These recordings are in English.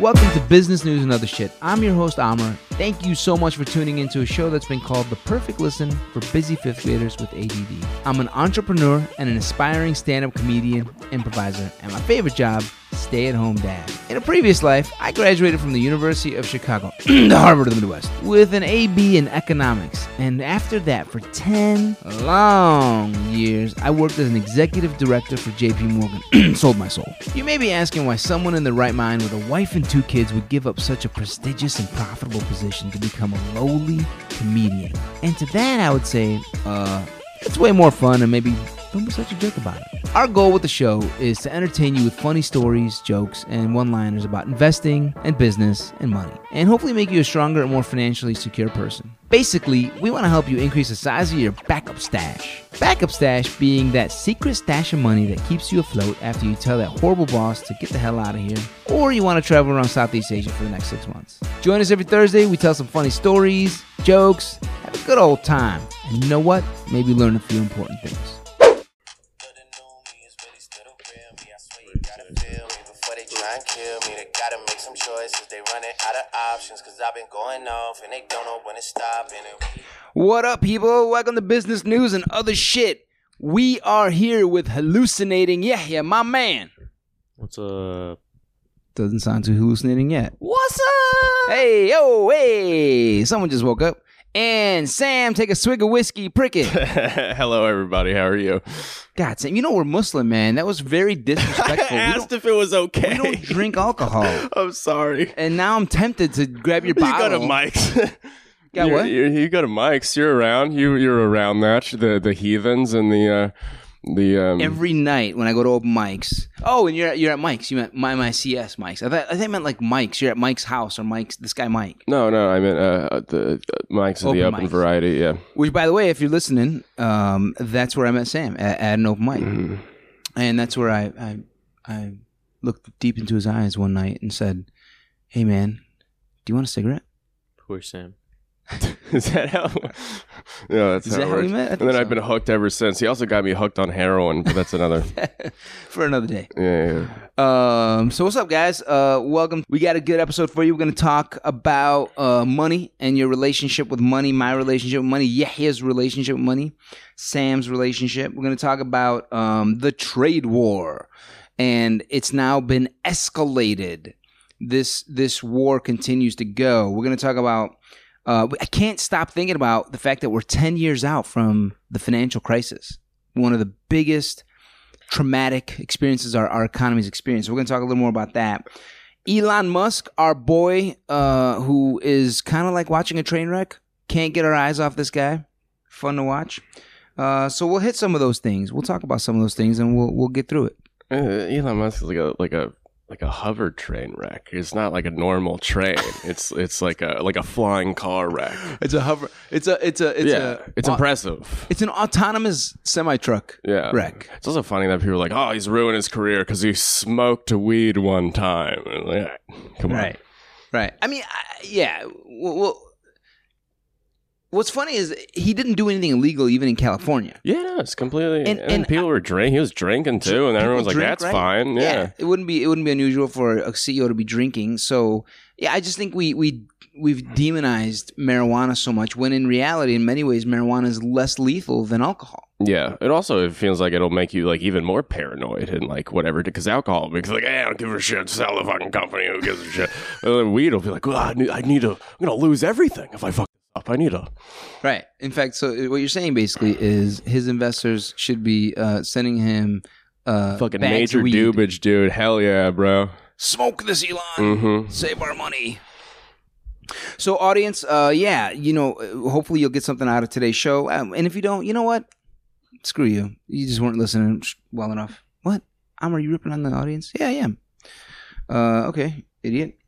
Welcome to Business News and Other Shit. I'm your host, Amr. Thank you so much for tuning into a show that's been called the perfect listen for busy fifth graders with ADD. I'm an entrepreneur and an aspiring stand up comedian, improviser, and my favorite job, stay at home dad. In a previous life, I graduated from the University of Chicago, the Harvard of the Midwest, with an AB in economics. And after that, for 10 long years, I worked as an executive director for JP Morgan. Sold my soul. You may be asking why someone in the right mind with a wife and two kids would give up such a prestigious and profitable position to become a lowly comedian. And to that, I would say, uh, it's way more fun and maybe don't be such a jerk about it. Our goal with the show is to entertain you with funny stories, jokes, and one liners about investing and business and money, and hopefully make you a stronger and more financially secure person. Basically, we want to help you increase the size of your backup stash. Backup stash being that secret stash of money that keeps you afloat after you tell that horrible boss to get the hell out of here, or you want to travel around Southeast Asia for the next six months. Join us every Thursday. We tell some funny stories, jokes, have a good old time. And you know what? Maybe learn a few important things. What up, people? Welcome to Business News and Other Shit. We are here with hallucinating Yahya, yeah, yeah, my man. What's up? Doesn't sound too hallucinating yet. What's up? Hey, yo, hey. Someone just woke up. And Sam, take a swig of whiskey, prick it. Hello, everybody. How are you? God, Sam, you know we're Muslim, man. That was very I disrespectful. we, asked don't, if it was okay. we don't drink alcohol. I'm sorry. And now I'm tempted to grab your You got a mic. Got You're- what? you're- you got a mics. You're around. You you're around that. The the heathens and the uh, the um. Every night when I go to open mics. Oh, and you're at, you're at Mike's. You meant my my CS Mike's. I thought I thought you meant like Mike's. You're at Mike's house or Mike's. This guy Mike. no, no. I meant uh, the uh, mics of the Open open mics. variety. Yeah. Which, by the way, if you're listening, um, that's where I met Sam at, at an open mic, Mm-hmm. and that's where I, I I looked deep into his eyes one night and said, "Hey, man, do you want a cigarette?" Poor Sam. Is that how? yeah, that's Is how that how we met? And then I've been hooked ever since. He also got me hooked on heroin, but that's another. For another day. yeah, yeah. Um, so what's up, guys? Uh, welcome. We got a good episode for you. We're gonna talk about uh, money and your relationship with money, my relationship with money, Yahya's relationship with money, Sam's relationship. We're gonna talk about um, the trade war, and it's now been escalated. This this war continues to go. We're gonna talk about. Uh, I can't stop thinking about the fact that we're ten years out from the financial crisis, one of the biggest traumatic experiences our, our economy's experienced. We're going to talk a little more about that. Elon Musk, our boy, uh, who is kind of like watching a train wreck, can't get our eyes off this guy. Fun to watch. Uh, so we'll hit some of those things. We'll talk about some of those things, and we'll we'll get through it. Uh, Elon Musk is like a like a like a hover train wreck. It's not like a normal train. it's it's like a like a flying car wreck. It's a hover. It's a it's a it's yeah, a it's impressive. It's an autonomous semi truck. Yeah, wreck. It's also funny that people are like, "Oh, he's ruined his career because he smoked weed one time." Like, come on, Right. Right. I mean, I, yeah. Well, what's funny is he didn't do anything illegal even in California. Yeah, no, it's completely. And- And, and people were drinking. He was drinking too, and People everyone's like, drink, "That's right? fine." Yeah. it wouldn't be it wouldn't be unusual for a CEO to be drinking. So yeah, I just think we we we've demonized marijuana so much when in reality, in many ways, marijuana is less lethal than alcohol. Yeah, it also it feels like it'll make you like even more paranoid and like whatever because alcohol because like hey, I don't give a shit sell the fucking company who gives a shit. And then weed will be like well, I need I need to I'm gonna lose everything if I fuck up I need Right. In fact, so what you're saying basically is his investors should be uh, sending him uh, fucking bags major of weed. dubage dude hell yeah bro Smoke this, Elon. mm-hmm Save our money. So, audience, uh, yeah, you know, uh, hopefully you'll get something out of today's show. Um, and if you don't, you know what? Screw you. You just weren't listening well enough. What? I'm are you ripping on the audience? Yeah, I am. Uh, okay, idiot.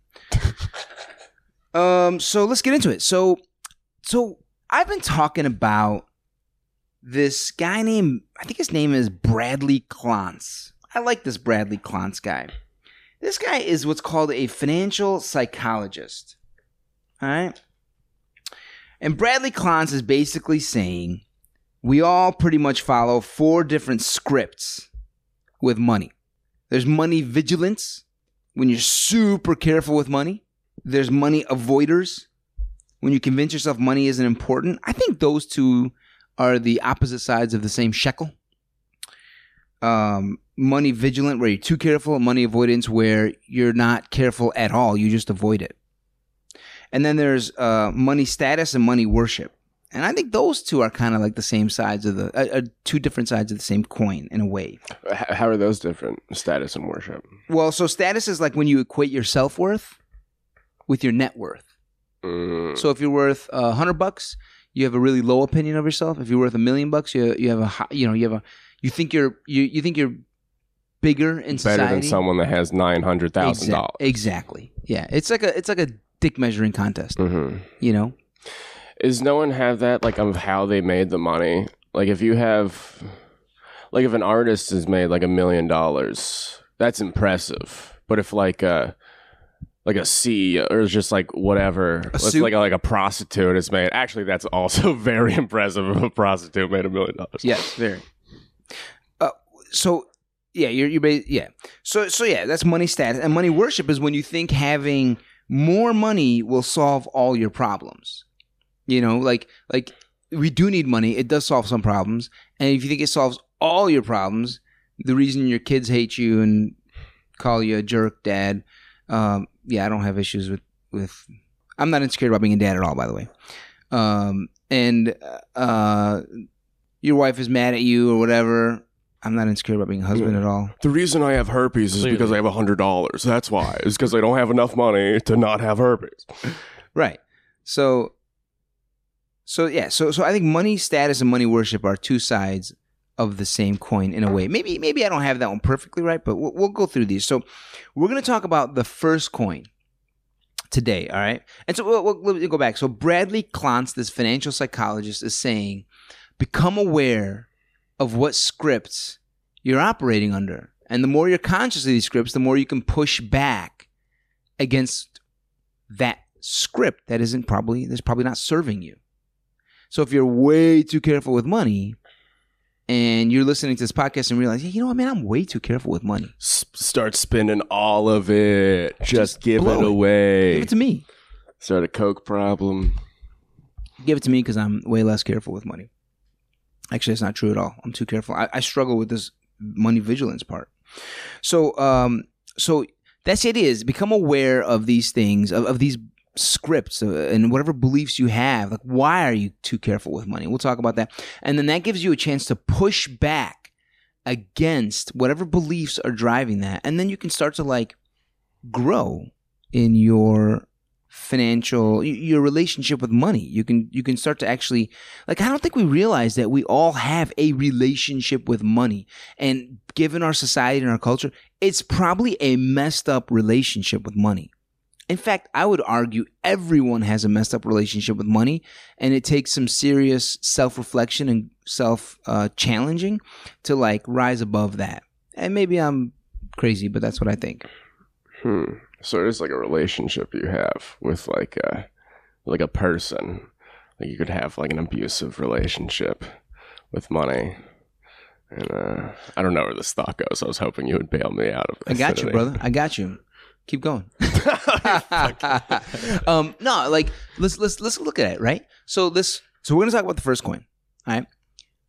um, so let's get into it. So, so I've been talking about this guy named I think his name is Bradley Klontz. I like this Bradley Klontz guy. This guy is what's called a financial psychologist. All right. And Bradley Klontz is basically saying we all pretty much follow four different scripts with money. There's money vigilance, when you're super careful with money. There's money avoiders. When you convince yourself money isn't important. I think those two are the opposite sides of the same shekel. Um, money vigilant, where you're too careful, and money avoidance, where you're not careful at all. You just avoid it. And then there's uh, money status and money worship. And I think those two are kind of like the same sides of the uh, uh, two different sides of the same coin in a way. How are those different? Status and worship. Well, so status is like when you equate your self worth with your net worth. Mm. So if you're worth a hundred bucks, you have a really low opinion of yourself. If you're worth a million bucks, you you have a hi- you know you have a you think you're you you think you're bigger in better society. than someone that has nine hundred thousand dollars. Exactly. Yeah, it's like a it's like a dick measuring contest. Mm-hmm. You know. Is no one have that like of how they made the money? Like if you have, like if an artist has made like a million dollars, that's impressive. But if like a like a CEO or just like whatever, let's like a, like a prostitute has made. Actually, that's also very impressive. If a prostitute made a million dollars, Yes, very. Uh, so yeah, you're you're yeah. So so yeah, that's money status and money worship is when you think having more money will solve all your problems. You know, like like we do need money. It does solve some problems, and if you think it solves all your problems, the reason your kids hate you and call you a jerk, dad. Um, yeah, I don't have issues with with. I'm not insecure about being a dad at all, by the way. Um, and uh, your wife is mad at you or whatever. I'm not insecure about being a husband at all. the reason I have herpes is Clearly. because I have a hundred dollars. That's why. It's because I don't have enough money to not have herpes. Right. So so yeah, so so I think money status and money worship are two sides of the same coin in a way. Maybe maybe I don't have that one perfectly right, but we'll, we'll go through these. So we're going to talk about the first coin today, all right? And so we'll, we'll, me go back. So Bradley Klontz, this financial psychologist is saying become aware of what scripts you're operating under. And the more you're conscious of these scripts, the more you can push back against that script that isn't probably that's probably not serving you. So if you're way too careful with money and you're listening to this podcast and realize, hey, you know what, man, I'm way too careful with money. S- start spending all of it. Just, Just give it it. away. Give it to me. Start a coke problem. Give it to me because I'm way less careful with money. Actually, that's not true at all. I'm too careful. I, I struggle with this money vigilance part. So, um, so that's it. Is become aware of these things, of, of these scripts, uh, and whatever beliefs you have. Like, why are you too careful with money? We'll talk about that, and then that gives you a chance to push back against whatever beliefs are driving that, and then you can start to like grow in your financial your relationship with money you can you can start to actually like i don't think we realize that we all have a relationship with money and given our society and our culture it's probably a messed up relationship with money in fact i would argue everyone has a messed up relationship with money and it takes some serious self-reflection and self uh, challenging to like rise above that and maybe i'm crazy but that's what i think Hmm. So it's like a relationship you have with like a like a person. Like you could have like an abusive relationship with money. And uh, I don't know where this thought goes. I was hoping you would bail me out of this. I got you, brother. I got you. Keep going. um, no, like let's let's let's look at it, right? So this so we're gonna talk about the first coin. All right.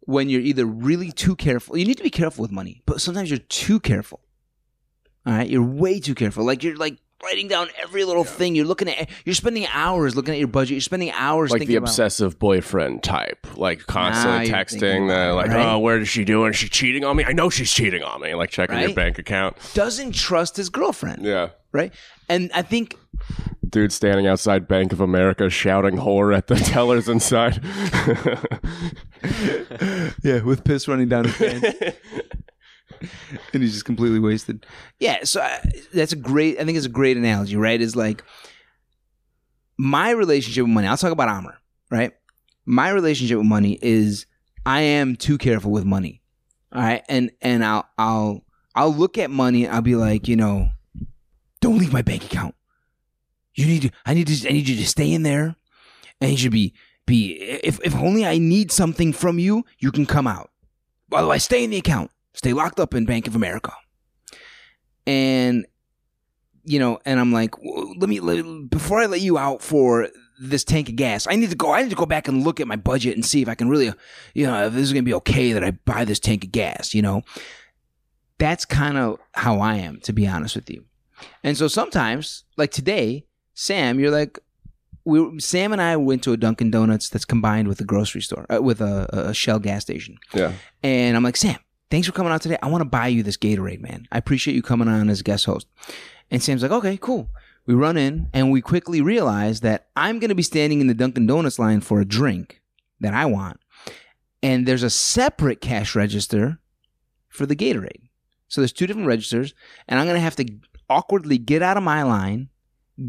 When you're either really too careful, you need to be careful with money, but sometimes you're too careful. All right, you're way too careful. Like you're like writing down every little thing. You're looking at. You're spending hours looking at your budget. You're spending hours like thinking the about. obsessive boyfriend type, like ah, constantly you're texting, about the, like, right? oh, where is she doing? Is she cheating on me? I know she's cheating on me. Like checking your bank account. Doesn't trust his girlfriend, Yeah, right? And I think dude standing outside Bank of America shouting "whore" at the tellers inside. Yeah, with piss running down his pants. and he's just completely wasted. Yeah, so I, that's a great. I think it's a great analogy, right? Is like my relationship with money. I'll talk about Amr, right? My relationship with money is I am too careful with money. All right, and and I'll I'll I'll look at money. and I'll be like, you know, don't leave my bank account. You need to. I need to. I need you to stay in there, and you should be be. If if only I need something from you, you can come out. Otherwise, stay in the account. Stay locked up in Bank of America. And you know, and I'm like, let me let, before I let you out for this tank of gas, I need to go. I need to go back and look at my budget and see if I can really, you know, if this is gonna be okay that I buy this tank of gas. You know, that's kind of how I am, to be honest with you. And so sometimes, like today, Sam, you're like, we Sam and I went to a Dunkin' Donuts that's combined with a grocery store, uh, with a, a Shell gas station. Yeah. And I'm like, Sam, thanks for coming out today. I want to buy you this Gatorade, man. I appreciate you coming on as a guest host. And Sam's like, okay, cool. We run in and we quickly realize that I'm going to be standing in the Dunkin' Donuts line for a drink that I want. And there's a separate cash register for the Gatorade. So there's two different registers. And I'm going to have to awkwardly get out of my line,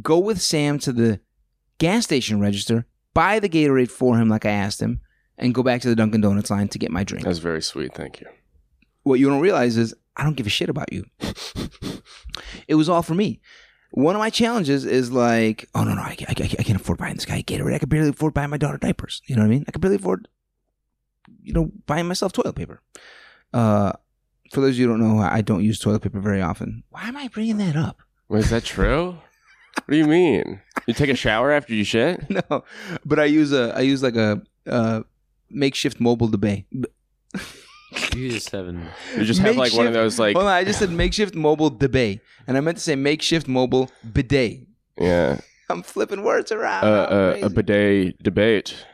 go with Sam to the gas station register, buy the Gatorade for him like I asked him, and go back to the Dunkin' Donuts line to get my drink That's very sweet. Thank you. What you don't realize is I don't give a shit about you. it was all for me. One of my challenges is like, oh no no, I, I, I can't afford buying this guy a Gatorade. I can barely afford buying my daughter diapers. You know what I mean? I can barely afford, you know, buying myself toilet paper. Uh, for those of you who don't know, I don't use toilet paper very often. Why am I bringing that up? Wait, is that true? what do you mean? You take a shower after you shit? no, but I use a I use like a uh, makeshift mobile debate. You just haven't. You just have like one of those like Hold on, I just said makeshift mobile debate, and I meant to say makeshift mobile bidet. yeah I'm flipping words around. uh, uh, Crazy. a bidet debate,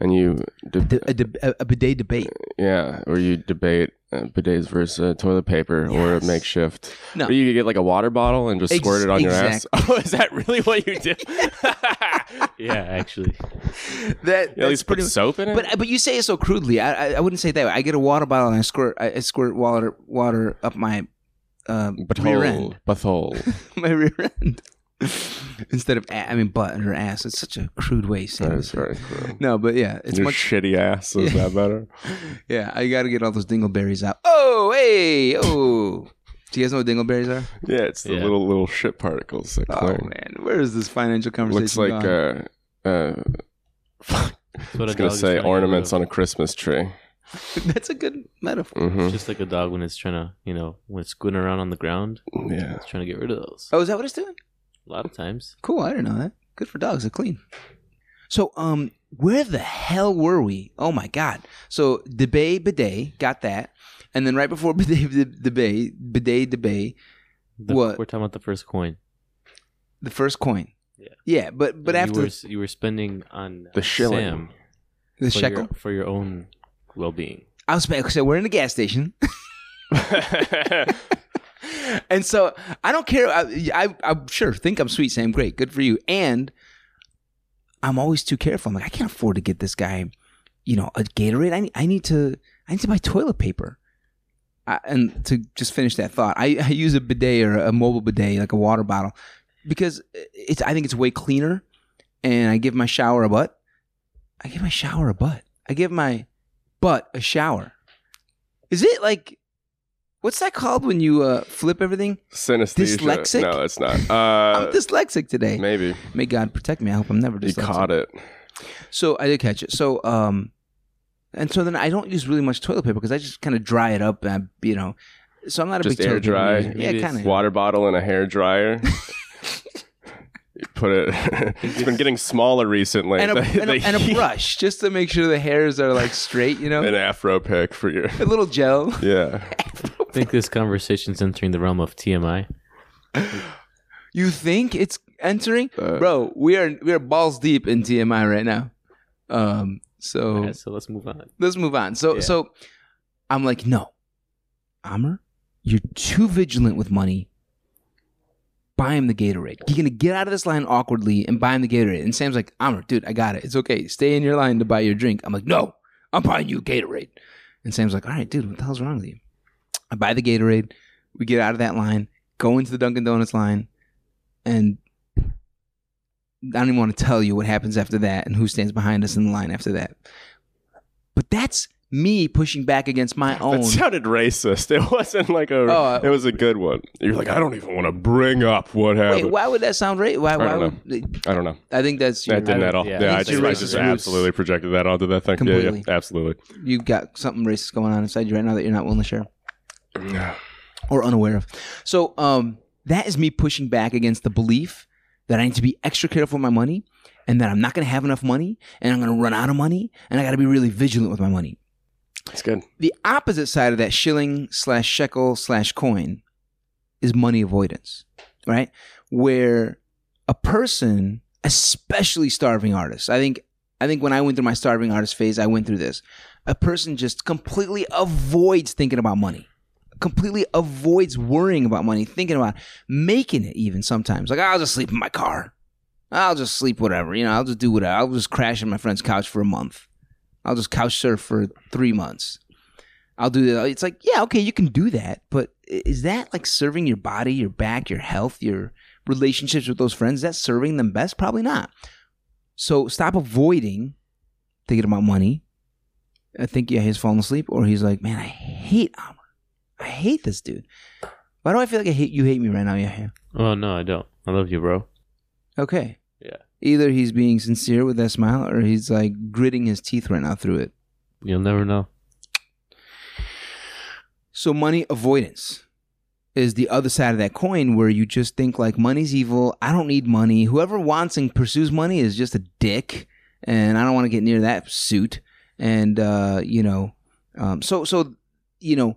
and you de- D- a, deb- a, a bidet debate. yeah, or you debate uh, bidets versus uh, toilet paper or a makeshift. No. Or you get like a water bottle and just Ex- squirt it on your ass. Oh, is that really what you do? Yeah, actually. That You at least put pretty- soap in it. But but you say it so crudely. I, I I wouldn't say it that. way. I get a water bottle and I squirt I, I squirt water water up my uh, rear end, Butthole. Butthole. my rear end, instead of a- I mean butt and her ass. It's such a crude way of saying That it. is very cool. No, but yeah, it's Your much. shitty ass. Is that better? Yeah, I got to get all those dingleberries out. Oh, hey, oh. Do you guys know what dingleberries are? Yeah, it's the Yeah. little little shit particles that Oh cling. man, where is this financial conversation? Looks like gone? uh, uh, That's I was gonna say trying to get ornaments on a Christmas tree. that's a good metaphor. hmm of. Just like a dog when it's trying to, you know, when it's squinting around on the ground, Yeah. it's trying to get rid of those. Oh, is that what it's doing? A lot of times. Cool. I didn't know that. Good for dogs. They're clean. So, um, where the hell were we? Oh my god. So, debay bidet got that, and then right before bidet debay bidet debay, The, What? We're talking about the first coin. the first coin. Yeah. Yeah, but but And after you were, you were spending on The shilling. Sam the for shekel, your, for your own well-being. I was so we're in a gas station. and so I don't care. I, I I'm sure think I'm sweet, Sam. Great, good for you. And I'm always too careful. I'm like, I can't afford to get this guy, you know, a Gatorade. I need, I need to I need to buy toilet paper. I, and to just finish that thought, I, I use a bidet or a mobile bidet, like a water bottle, because it's I think it's way cleaner. And I give my shower a butt. I give my shower a butt. I give my butt a shower. Is it like what's that called when you uh, flip everything? Synesthesia. Dyslexic? No, it's not. I'm Uh, dyslexic today. maybe May God protect me. I hope I'm never dyslexic. you caught it. So I did catch it. So um, and so then I don't use really much toilet paper because I just kind of dry it up and you know. So I'm not a Just big air toilet paper dry? Yeah, kind of. Water bottle and a hair dryer. put it. it's been getting smaller recently. And a, The- and, a, and a brush just to make sure the hairs are like straight, you know, An afro pick for your. a little gel. Yeah. I think this conversation's entering the realm of TMI. You think it's entering, Uh, bro? We are we are balls deep in TMI right now. Um, so Alright, so let's move on. let's move on. So Yeah. so I'm like, no, Amr, you're too vigilant with money. Buy him the Gatorade. You're gonna get out of this line awkwardly and buy him the Gatorade. And Sam's like, Amr, dude, I got it. It's okay. Stay in your line to buy your drink. I'm like, no, I'm buying you a Gatorade. And Sam's like, all right, dude, what the hell's wrong with you? I buy the Gatorade. We get out of that line, go into the Dunkin' Donuts line, and I don't even want to tell you what happens after that and who stands behind us in the line after that. But that's me pushing back against my own. That sounded racist. It wasn't like a. Oh, uh, it was a good one. You're like, I don't even want to bring up what happened. Wait, why would that sound racist? Why? Why don't would? I don't know. I think that's your, That didn't I- at all. yeah, Yeah, I just, I racist just absolutely projected that onto that thing. Yeah, Completely. yeah, absolutely. you've got something racist going on inside you right now that you're not willing to share or unaware of. So, um, That is me pushing back against the belief that I need to be extra careful with my money and that I'm not going to have enough money and I'm going to run out of money and I got to be really vigilant with my money. It's good. The opposite side of that shilling slash shekel slash coin is money avoidance, right? Where a person, especially starving artists, I think, I think when I went through my starving artist phase, I went through this. A person just completely avoids thinking about money, completely avoids worrying about money, thinking about making it even sometimes. Like, I'll just sleep in my car. I'll just sleep whatever, you know, I'll just do whatever. I'll just crash on my friend's couch for a month. I'll just couch surf for three months. I'll do that. It's like, yeah, okay, you can do that, but is that like serving your body, your back, your health, your relationships with those friends? Is that serving them best? Probably not. So stop avoiding thinking about money. I think yeah, he's falling asleep, or he's like, man, I hate Amr. I hate this dude. Why do I feel like I hate you? Hate me right now, Yahya? Oh no, I don't. I love you, bro. Okay. Yeah. Either he's being sincere with that smile, or he's like gritting his teeth right now through it. You'll never know. So money avoidance is the other side of that coin where you just think like money's evil. I don't need money. Whoever wants and pursues money is just a dick, and I don't want to get near that suit. And uh, you know, um, so so you know,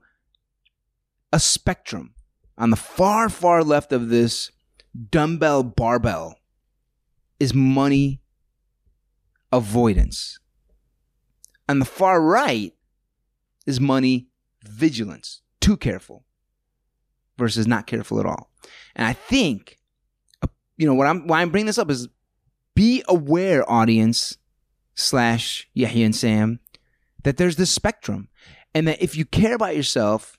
a spectrum on the far far left of this dumbbell barbell is money avoidance. On the far right is money vigilance, too careful versus not careful at all. And I think, uh, you know, what I'm why I'm bringing this up is be aware, audience slash Yahya and Sam, that there's this spectrum, and that if you care about yourself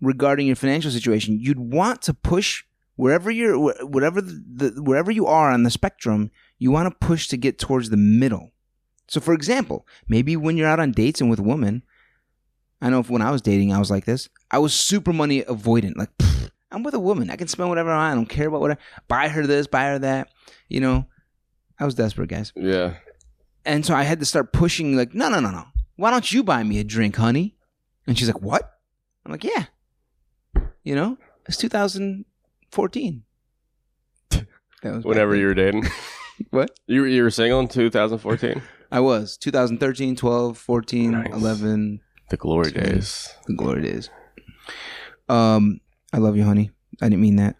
regarding your financial situation, you'd want to push wherever you're, wh- whatever the, the wherever you are on the spectrum, you want to push to get towards the middle. So, for example, maybe when you're out on dates and with women, I know if when I was dating, I was like this. I was super money avoidant. Like, pfft, I'm with a woman. I can spend whatever I want. I don't care about whatever. Buy her this, buy her that. You know, I was desperate, guys. Yeah. And so I had to start pushing, like, no, no, no, no. Why don't you buy me a drink, honey? And she's like, what? I'm like, yeah. You know, it's 2014. That was Whenever you were dating. What? You, were- you were single in 2014? I was 2013, 12, 14, Nice. 11. The glory days. The glory days. Um, I love you, honey. I didn't mean that.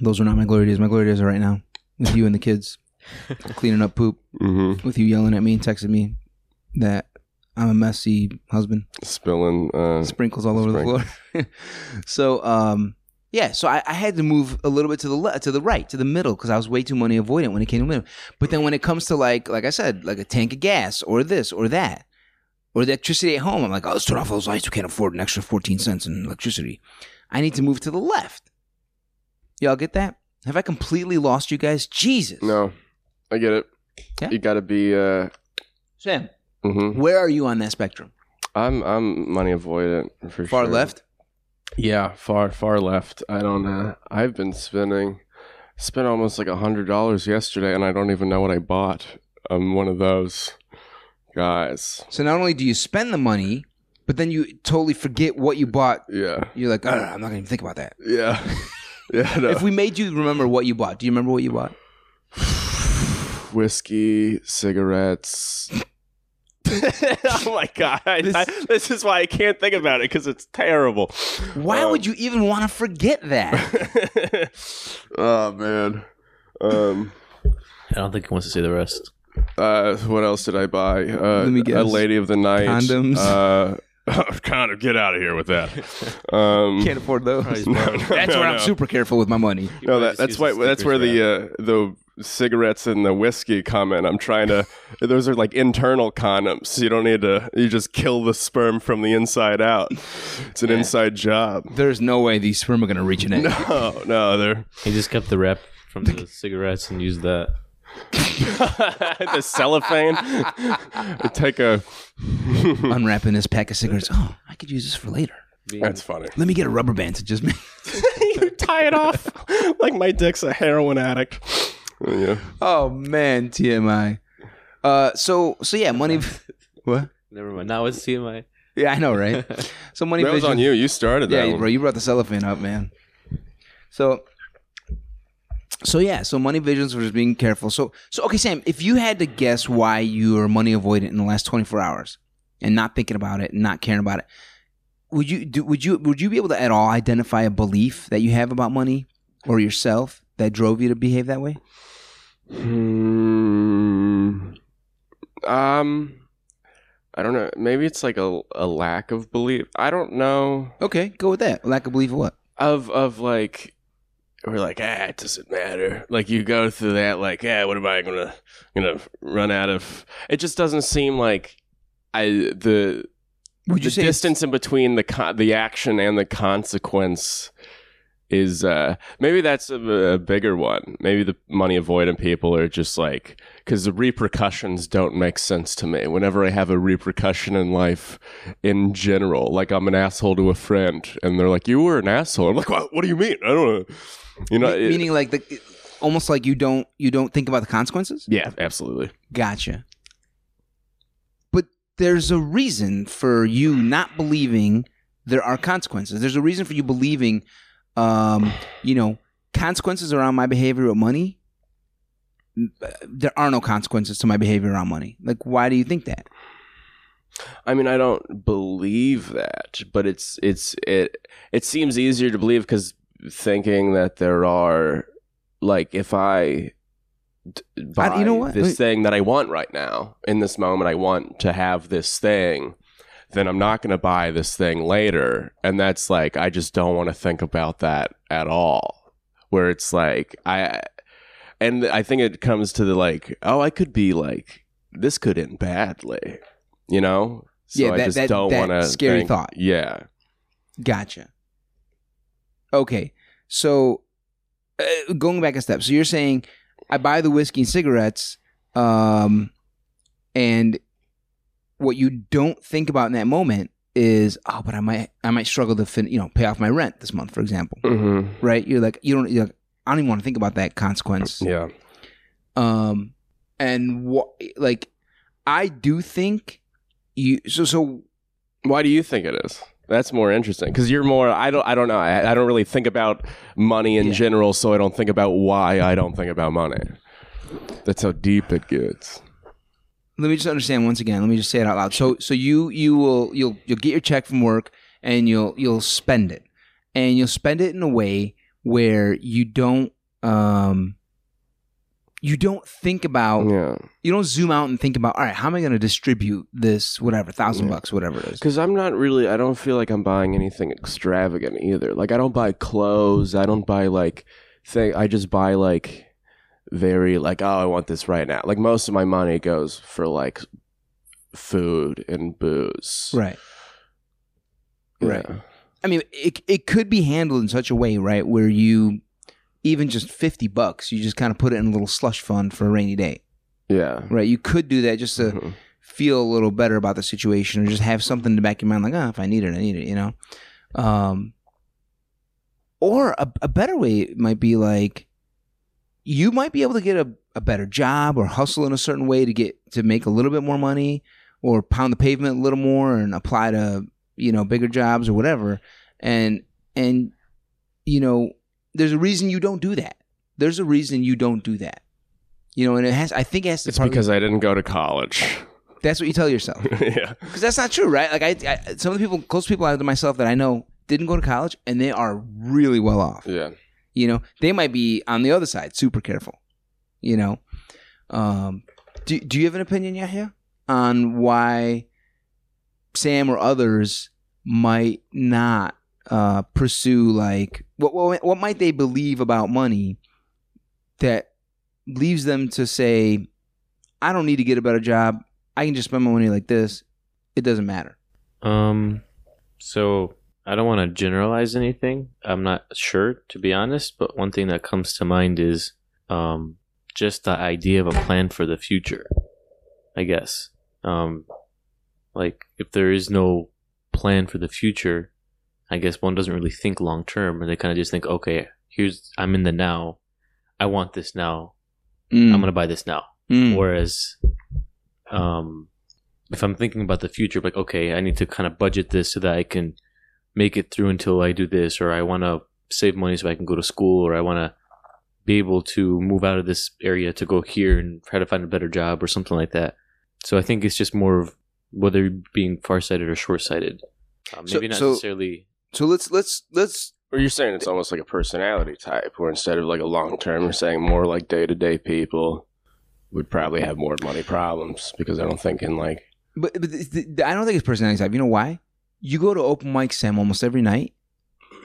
Those are not my glory days. My glory days are right now with you and the kids cleaning up poop, Mm-hmm. with you yelling at me and texting me that I'm a messy husband. Spilling. Uh, Sprinkles all over the floor. so, um, yeah. So I, I had to move a little bit to the left, to the right, to the middle, because I was way too money avoidant when it came to middle. But then when it comes to like, like I said, like a tank of gas or this or that, or the electricity at home, I'm like, oh, let's turn off those lights. We can't afford an extra 14 cents in electricity. I need to move to the left. Y'all get that? Have I completely lost you guys? Jesus. no, I get it. Yeah. You got to be. Uh, Sam, mhm. where are you on that spectrum? I'm I'm money avoidant for Far sure. left? Yeah, far far left. I don't know. I've been spending spent almost like a hundred dollars yesterday, and I don't even know what I bought. I'm one of those guys. So not only do you spend the money, but then you totally forget what you bought. Yeah, You're like, "Ugh, I'm not to even think about that. yeah, yeah. No. If we made you remember what you bought, do you remember what you bought? whiskey, cigarettes. oh my god! This- I- this is why I can't think about it because it's terrible. Why Um, would you even want to forget that? oh man. Um. I don't think he wants to see the rest. Uh, what else did I buy? Uh, Let me guess. A lady of the night. Condoms? Uh, kind of get out of here with that. Um, Can't afford those. No, no, That's no, where I'm super careful with my money. No, that, that's why. That's where the uh, the cigarettes and the whiskey come in. I'm trying to. Those are like internal condoms. You don't need to. You just kill the sperm from the inside out. It's an inside job. There's no way these sperm are going to reach an egg. No, no, they're He just kept the wrap from the cigarettes and used that. the cellophane. Take a. Unwrapping this pack of cigarettes. Oh, I could use this for later. That's funny. Let me get a rubber band to just make. you tie it off like my dick's a heroin addict. Yeah. Oh man, TMI. Uh, so so yeah, money. what? Never mind. Now it's TMI. Yeah, I know, right? So money. That was on you. You started that Yeah, one. bro, you brought the cellophane up, man. So, so yeah, so money vigilance versus being careful. So, so okay, Sam, if you had to guess why you were money avoidant in the last twenty four hours and not thinking about it and not caring about it, would you do? Would you would you be able to at all identify a belief that you have about money or yourself that drove you to behave that way? Hmm. Um, I don't know. Maybe it's like a a lack of belief. I don't know. Okay, go with that. Lack of belief of what? Of of like, we're like, ah, it doesn't matter. Like you go through that, like, ah, what am I gonna gonna run out of? It just doesn't seem like I the Would you the say distance in between the con- the action and the consequence is uh maybe that's a, a bigger one. Maybe the money avoidant people are just like because the repercussions don't make sense to me. Whenever i have a repercussion in life in general like i'm an asshole to a friend and they're like you were an asshole. I'm like what, what do you mean? I don't know. You know Me- it- meaning like the almost like you don't you don't think about the consequences? yeah absolutely. Gotcha. But there's a reason for you not believing there are consequences. There's a reason for you believing, um, you know, consequences around my behavior with money. There are no consequences to my behavior around money. Like, why do you think that? I mean, I don't believe that, but it's it's it it seems easier to believe because thinking that there are like if I d- buy you know what? this Wait. thing that I want right now in this moment, I want to have this thing. Then I'm not going to buy this thing later, and that's like I just don't want to think about that at all. Where it's like I, and I think it comes to the like, oh, I could be like this could end badly, you know. So Yeah, I just that- don't want to scary thought. Yeah, Gotcha. Okay, so uh, going back a step, so you're saying I buy the whiskey and cigarettes, um, and what you don't think about in that moment is, oh, but I might, I might struggle to, fin- you know, pay off my rent this month, for example, hmm right? You're like, you don't, you're like, I don't even want to think about that consequence. yeah. Um, and what, like, I do think you. So, so Why do you think it is? That's more interesting because you're more. I don't. I don't know. I, I don't really think about money in Yeah. general, so I don't think about why I don't think about money. That's how deep it gets. Let me just understand once again. Let me just say it out loud. So so you you will you'll you'll get your check from work and you'll you'll spend it. And you'll spend it in a way where you don't um you don't think about Yeah, you don't zoom out and think about all right, how am I gonna distribute this whatever, thousand Yeah. bucks, whatever it is. because I'm not really. I don't feel like I'm buying anything extravagant either. Like I don't buy clothes. I don't buy like thing. I just buy like very like oh I want this right now. Like most of my money goes for like food and booze. Right. Right. Yeah. I mean, it it could be handled in such a way, right, where you even just fifty bucks, you just kind of put it in a little slush fund for a rainy day, Yeah. right? You could do that just to Mhm. feel a little better about the situation, or just have something to back your mind, like, oh, if I need it, I need it, you know. Um, or a, a better way might be like, you might be able to get a, a better job or hustle in a certain way to get to make a little bit more money, or pound the pavement a little more and apply to you know bigger jobs or whatever, and and you know, there's a reason you don't do that. There's a reason you don't do that. You know, and it has. I think it has to. It's because I didn't go to college. that's what you tell yourself. yeah. Because that's not true, right? Like I, I, some of the people, close people out to myself that I know didn't go to college, and they are really well off. Yeah. You know, they might be on the other side, super careful. You know, um, do do you have an opinion, Yahya, on why Sam or others might not uh, pursue like what, what what might they believe about money that leaves them to say, I don't need to get a better job. I can just spend my money like this. It doesn't matter. Um, so I don't want to generalize anything. I'm not sure, to be honest. But one thing that comes to mind is um, just the idea of a plan for the future. I guess. Um, like if there is no plan for the future, I guess one doesn't really think long term, or they kind of just think, okay, here's I'm in the now. I want this now. I'm gonna buy this now. Mm. Whereas, um, if I'm thinking about the future, like, okay, I need to kind of budget this so that I can make it through until I do this, or I want to save money so I can go to school, or I want to be able to move out of this area to go here and try to find a better job or something like that. So I think it's just more of whether you're being farsighted or short-sighted. Uh, so- maybe not so- necessarily. So let's let's let's Or you're saying it's almost like a personality type, where instead of like a long term, you're saying more like day to day people would probably have more money problems because I don't think in like But, but the, the, I don't think it's personality type. You know why? You go to open mic, Sam, almost every night.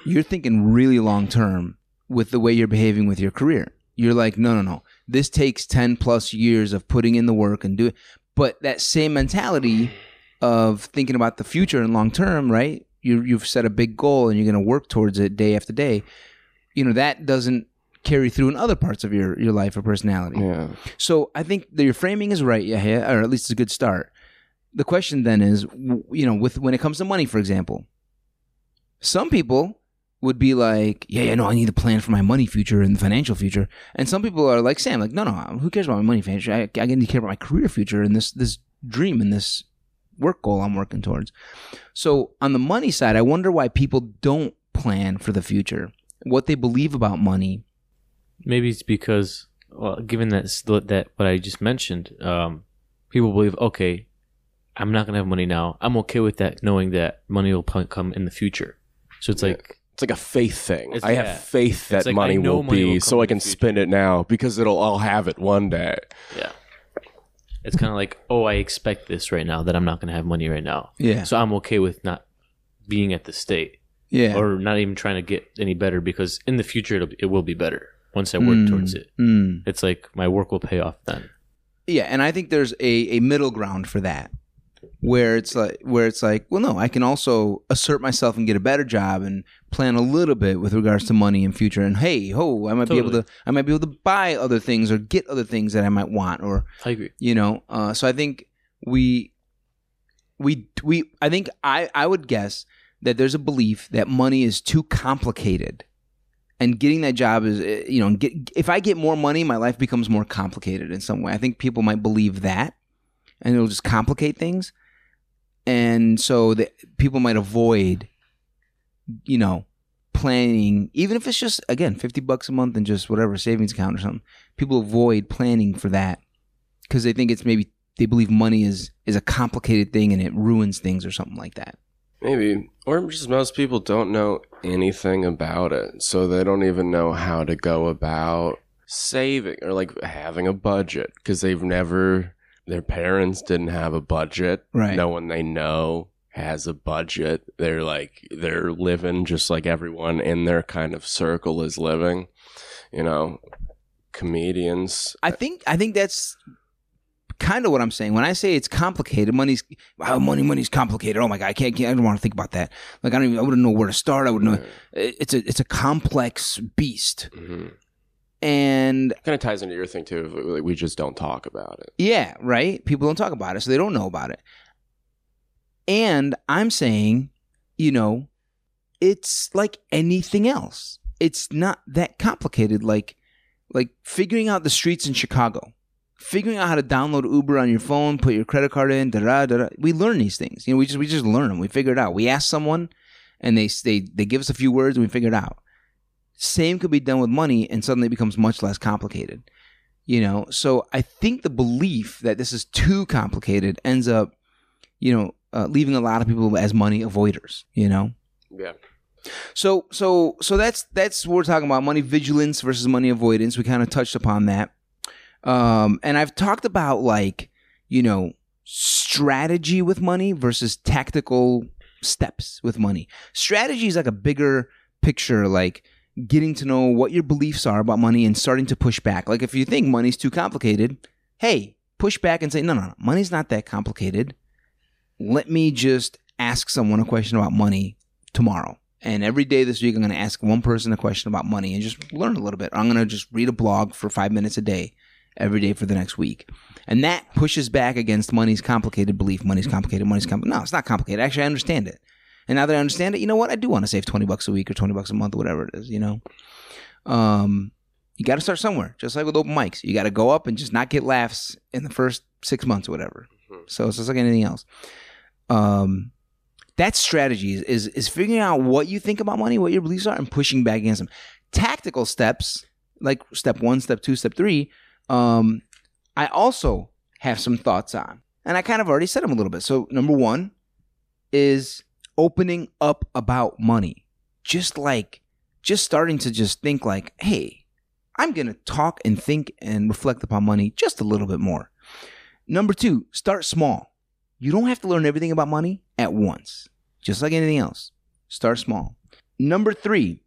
You're thinking really long term with the way you're behaving with your career. You're like, no, no, no. This takes ten plus years of putting in the work and do it. But that same mentality of thinking about the future and long term, right? You you've set a big goal and you're going to work towards it day after day. You know that doesn't carry through in other parts of your your life or personality. yeah. So I think that your framing is right, yeah, or at least it's a good start. The question then is, you know, with when it comes to money, for example, some people would be like, yeah, yeah, no, I need a plan for my money future and the financial future, and some people are like Sam, like, no, no, who cares about my money future? I, I need to care about my career future and this this dream and this work goal I'm working towards. So on the money side, I wonder why people don't plan for the future, what they believe about money. Maybe it's because, well, given that that what I just mentioned, um, people believe, okay, I'm not gonna have money now. I'm okay with that, knowing that money will p- come in the future. So it's Yeah. like, It's like a faith thing. It's- I yeah. have faith that like, money I know will money be, will come so I in can future. spend it now because it'll. I'll have it one day. yeah, it's kind of like, oh, I expect this right now that I'm not gonna have money right now. Yeah, So I'm okay with not being at the state yeah, or not even trying to get any better because in the future it'll, it will be better once I work Mm, towards it. mm. It's like my work will pay off then. Yeah, and I think there's a, a middle ground for that, where it's like where it's like, well, no, I can also assert myself and get a better job and plan a little bit with regards to money and future. And hey, ho, I might be able to I might be able to buy other things or get other things that I might want, or I agree. you know. Uh, so I think we we we I think I I would guess that there's a belief that money is too complicated. And getting that job is, uh, you know, get, if I get more money, my life becomes more complicated in some way. I think people might believe that, and it'll just complicate things. And so people might avoid, you know, planning, even if it's just again fifty bucks a month and just whatever savings account or something. People avoid planning for that because they think it's maybe they believe money is is a complicated thing and it ruins things or something like that. Maybe, or just most people don't know anything about it, so they don't even know how to go about saving or like having a budget because they've never. Their parents didn't have a budget. Right. No one they know has a budget. They're like they're living just like everyone in their kind of circle is living. You know, comedians. I think I think that's kind of what I'm saying when I say it's complicated. Money's wow, money, money's complicated. Oh my god, I can't. I don't want to think about that. Like I don't. Even, I wouldn't know where to start. I wouldn't know. It's a it's a complex beast, hmm and Kind of ties into your thing too. Like we just don't talk about it. Yeah, right? People don't talk about it, so they don't know about it. And I'm saying, you know, it's like anything else. It's not that complicated like like figuring out the streets in Chicago. Figuring out how to download Uber on your phone, put your credit card in, da da da. We learn these things. You know, we just we just learn them. We figure it out. We ask someone and they they they give us a few words and we figure it out. Same could be done with money and suddenly it becomes much less complicated you know? So i think the belief that this is too complicated ends up you know uh, leaving a lot of people as money avoiders you know? Yeah. so so so that's that's what we're talking about money vigilance versus money avoidance. We kind of touched upon that. Um and i've talked about like you know strategy with money versus tactical steps with money. Strategy is like a bigger picture like getting to know what your beliefs are about money and starting to push back like if you think money's too complicated hey push back and say no no no money's not that complicated let me just ask someone a question about money tomorrow. And every day this week, I'm going to ask one person a question about money and just learn a little bit. I'm going to just read a blog for five minutes a day, every day for the next week. And that pushes back against money's complicated belief. Money's complicated. Money's complicated. No, it's not complicated. Actually, I understand it. And now that I understand it, you know what? I do want to save 20 bucks a week or 20 bucks a month or whatever it is, you know? Um, you got to start somewhere, just like with open mics. You got to go up and just not get laughs in the first six months or whatever. So it's just like anything else. Um, That's strategy is, is is figuring out what you think about money, what your beliefs are, and pushing back against them. Tactical steps like step one, step two, step three. Um, I also have some thoughts on, and I kind of already said them a little bit. So number one is opening up about money, just like just starting to just think like, hey, I'm gonna talk and think and reflect upon money just a little bit more. Number two, start small. You don't have to learn everything about money at once, just like anything else. Start small. Number three,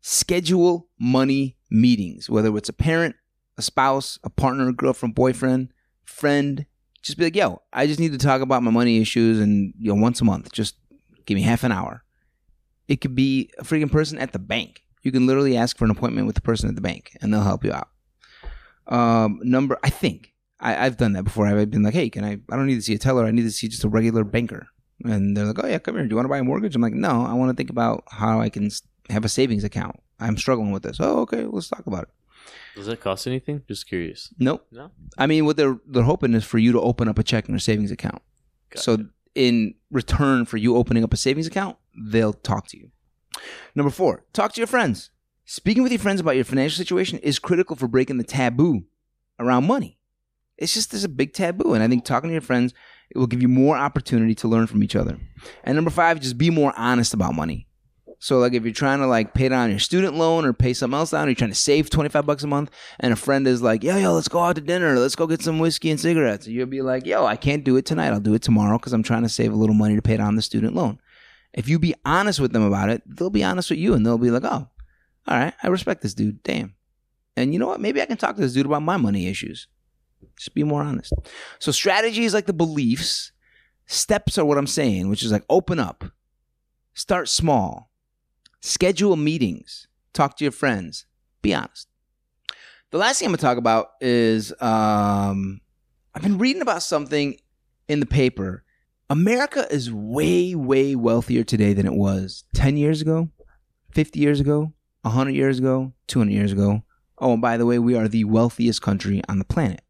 schedule money meetings, whether it's a parent, a spouse, a partner, girlfriend, boyfriend, friend. Just be like, yo, I just need to talk about my money issues and you know, once a month. Just give me half an hour. It could be a freaking person at the bank. You can literally ask for an appointment with the person at the bank and they'll help you out. Um, number, I think I, I've done that before. I've been like, hey, can I? I don't need to see a teller. I need to see just a regular banker. And they're like, oh yeah, come here. Do you want to buy a mortgage? I'm like, no, I want to think about how I can have a savings account. I'm struggling with this. Oh, okay, let's talk about it. Does that cost anything? Just curious. Nope. No. I mean, what they're they're hoping is for you to open up a checking or savings account. So in return for you opening up a savings account, they'll talk to you. Number four, talk to your friends. Speaking with your friends about your financial situation is critical for breaking the taboo around money. It's just there's a big taboo, and I think talking to your friends it will give you more opportunity to learn from each other. And number five, just be more honest about money. So like if you're trying to like pay down your student loan or pay something else down, or you're trying to save 25 bucks a month and a friend is like, yo, yo, let's go out to dinner. Let's go get some whiskey and cigarettes. You'll be like, yo, I can't do it tonight. I'll do it tomorrow because I'm trying to save a little money to pay down the student loan. If you be honest with them about it, they'll be honest with you and they'll be like, oh, all right, I respect this dude. Damn. And you know what? Maybe I can talk to this dude about my money issues. Just be more honest. So strategies like the beliefs, steps are what I'm saying, which is like open up, start small, schedule meetings, talk to your friends, be honest. The last thing I'm gonna talk about is um, I've been reading about something in the paper. America is way, way wealthier today than it was 10 years ago, 50 years ago, 100 years ago, 200 years ago. Oh, and by the way, we are the wealthiest country on the planet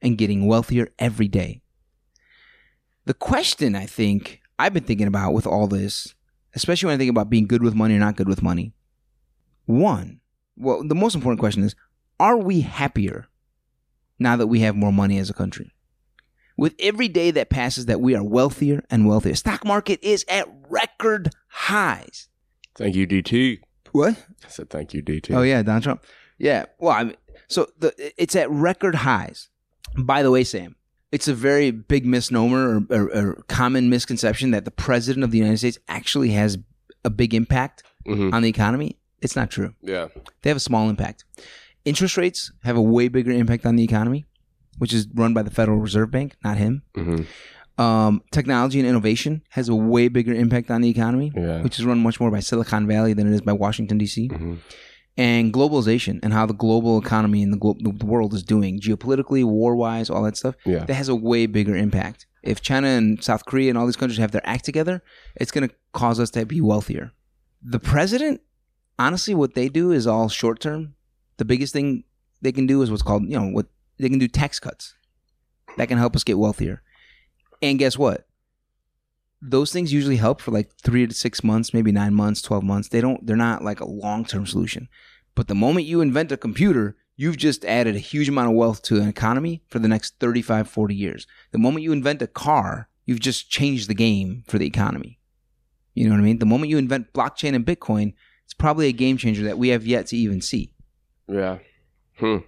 and getting wealthier every day. The question I think I've been thinking about with all this, especially when I think about being good with money or not good with money, one, well, the most important question is are we happier now that we have more money as a country? With every day that passes that we are wealthier and wealthier. Stock market is at record highs. Thank you, DT. What? I said thank you, DT. Oh yeah, Donald Trump. Yeah. Well, I mean, so the it's at record highs. By the way, Sam, it's a very big misnomer or, or, or common misconception that the president of the United States actually has a big impact Mhm. on the economy. It's not true. Yeah. They have a small impact. Interest rates have a way bigger impact on the economy, which is run by the Federal Reserve Bank, not him. hmm Um, technology and innovation has a way bigger impact on the economy, Yeah. which is run much more by Silicon Valley than it is by Washington D.C. hmm And globalization and how the global economy and the, glo- the world is doing geopolitically, war wise, all that stuff. Yeah. That has a way bigger impact. If China and South Korea and all these countries have their act together, it's going to cause us to be wealthier. The president, honestly, what they do is all short term. The biggest thing they can do is what's called, you know, what they can do tax cuts. That can help us get wealthier. And guess what? Those things usually help for like three to six months, maybe nine months, 12 months. They don't, they're not like a long term solution. But the moment you invent a computer, you've just added a huge amount of wealth to an economy for the next 35, 40 years. The moment you invent a car, you've just changed the game for the economy. You know what I mean? The moment you invent blockchain and Bitcoin, it's probably a game changer that we have yet to even see. Yeah. Hmm.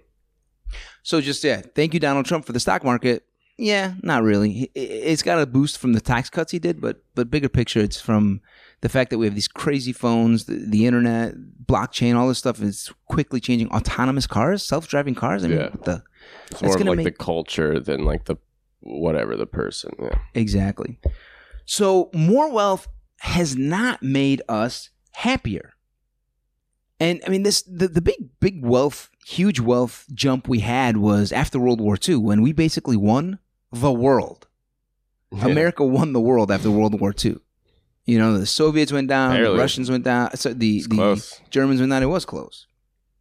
So just yeah, thank you Donald Trump for the stock market. Yeah, not really. It- It's got a boost from the tax cuts he did, but but bigger picture, it's from the fact that we have these crazy phones, the, the internet, blockchain, all this stuff is quickly changing. Autonomous cars, self-driving cars. I mean, Yeah. the It's more of like the culture than like the whatever the person. Yeah. exactly. So more wealth has not made us happier. And I mean, this the, the big big wealth, huge wealth jump we had was after World War II when we basically won the world. America won the world after World War II. You know, the Soviets went down, the Russians went down, so the, the. Germans went down. It was close.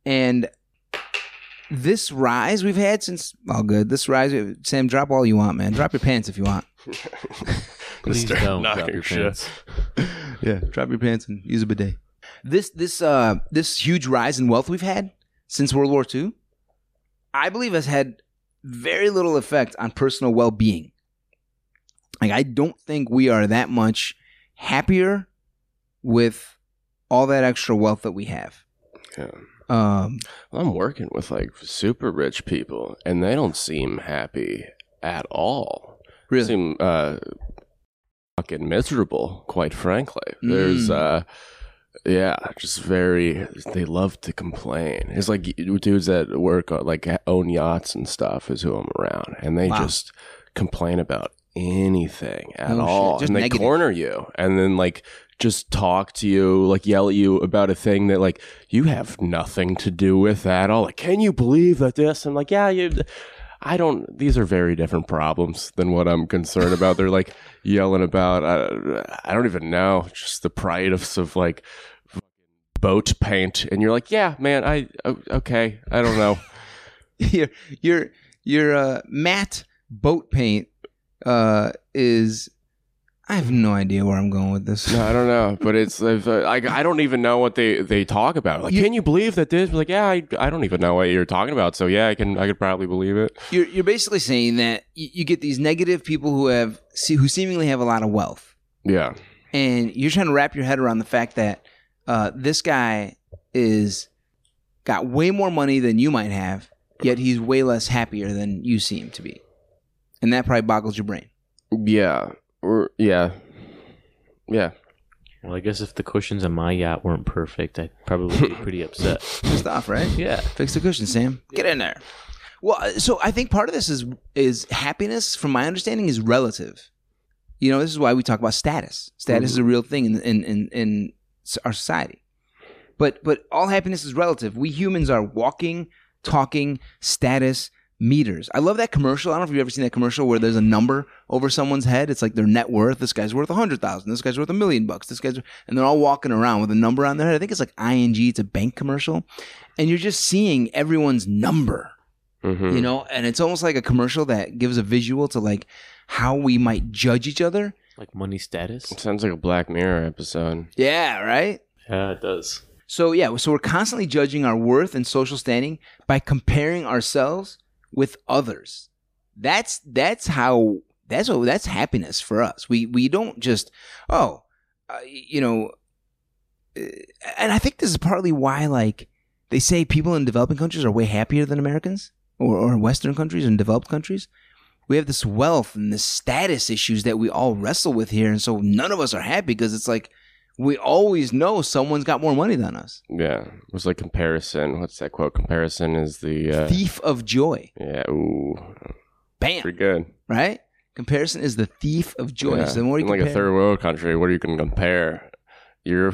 And this rise we've had since all good. This rise, Sam, drop all you want, man. Drop your pants if you want. Please Start don't drop knocking your shit. pants. Yeah, drop your pants and use a bidet. This this uh this huge rise in wealth we've had since World War II, I believe has had very little effect on personal well being. Like I don't think we are that much happier with all that extra wealth that we have. Yeah. Um, I'm working with like super rich people, and they don't seem happy at all. really, Seem uh, fucking miserable, quite frankly. There's Mm. uh, yeah, just very. They love to complain. It's like dudes that work uh, like own yachts and stuff is who I'm around, and they Wow. just complain about anything at Oh, all, and they negative. corner you, and then like just talk to you, like yell at you about a thing that like you have nothing to do with at all. Like, can you believe that this? I'm like, yeah, you. I don't. These are very different problems than what I'm concerned about. They're like yelling about. Uh, I don't even know. Just the price of like boat paint, and you're like, yeah, man. I okay. I don't know. your your your uh, matte boat paint uh, is. I have no idea where I'm going with this. No, I don't know, but it's if, uh, I I don't even know what they they talk about. Like, You- can you believe that this? Like, yeah, I, I don't even know what you're talking about. So yeah, I can I could probably believe it. You're you're basically saying that you, you get these negative people who have see, who seemingly have a lot of wealth, Yeah, and you're trying to wrap your head around the fact that uh, this guy is got way more money than you might have, yet he's way less happier than you seem to be, and that probably boggles your brain. yeah, or yeah, yeah. Well, I guess if the cushions on my yacht weren't perfect, I'd probably be pretty upset. Pissed off, right? Yeah. Fix the cushions, Sam. Get in there. Well, uh, so I think part of this is is happiness, from my understanding, is relative. You know, this is why we talk about status. Status is a real thing in in in, in our society. But but all happiness is relative. We humans are walking, talking status meters. I love that commercial. I don't know if you've ever seen that commercial where there's a number over someone's head. It's like their net worth. This guy's worth a hundred thousand. This guy's worth a million bucks. This guy's and they're all walking around with a number on their head. I think it's like ING. It's a bank commercial, and you're just seeing everyone's number hmm you know and it's almost like a commercial that gives a visual to like how we might judge each other Like money status? It sounds like a Black Mirror episode. yeah right Yeah, it does. so yeah so we're constantly judging our worth and social standing by comparing ourselves with others. That's that's how that's what that's happiness for us. We we don't just oh uh, you know uh, and i think this is partly why like they say people in developing countries are way happier than americans or, or western countries and developed countries. We have this wealth and this status issues that we all wrestle with here and so none of us are happy because it's like we always know someone's got more money than us Yeah, it was like comparison. What's that quote? Comparison is the uh, thief of joy yeah. Ooh, bam pretty good. right comparison is the thief of joy Yeah. so the more you In like a third world country, what are you can compare your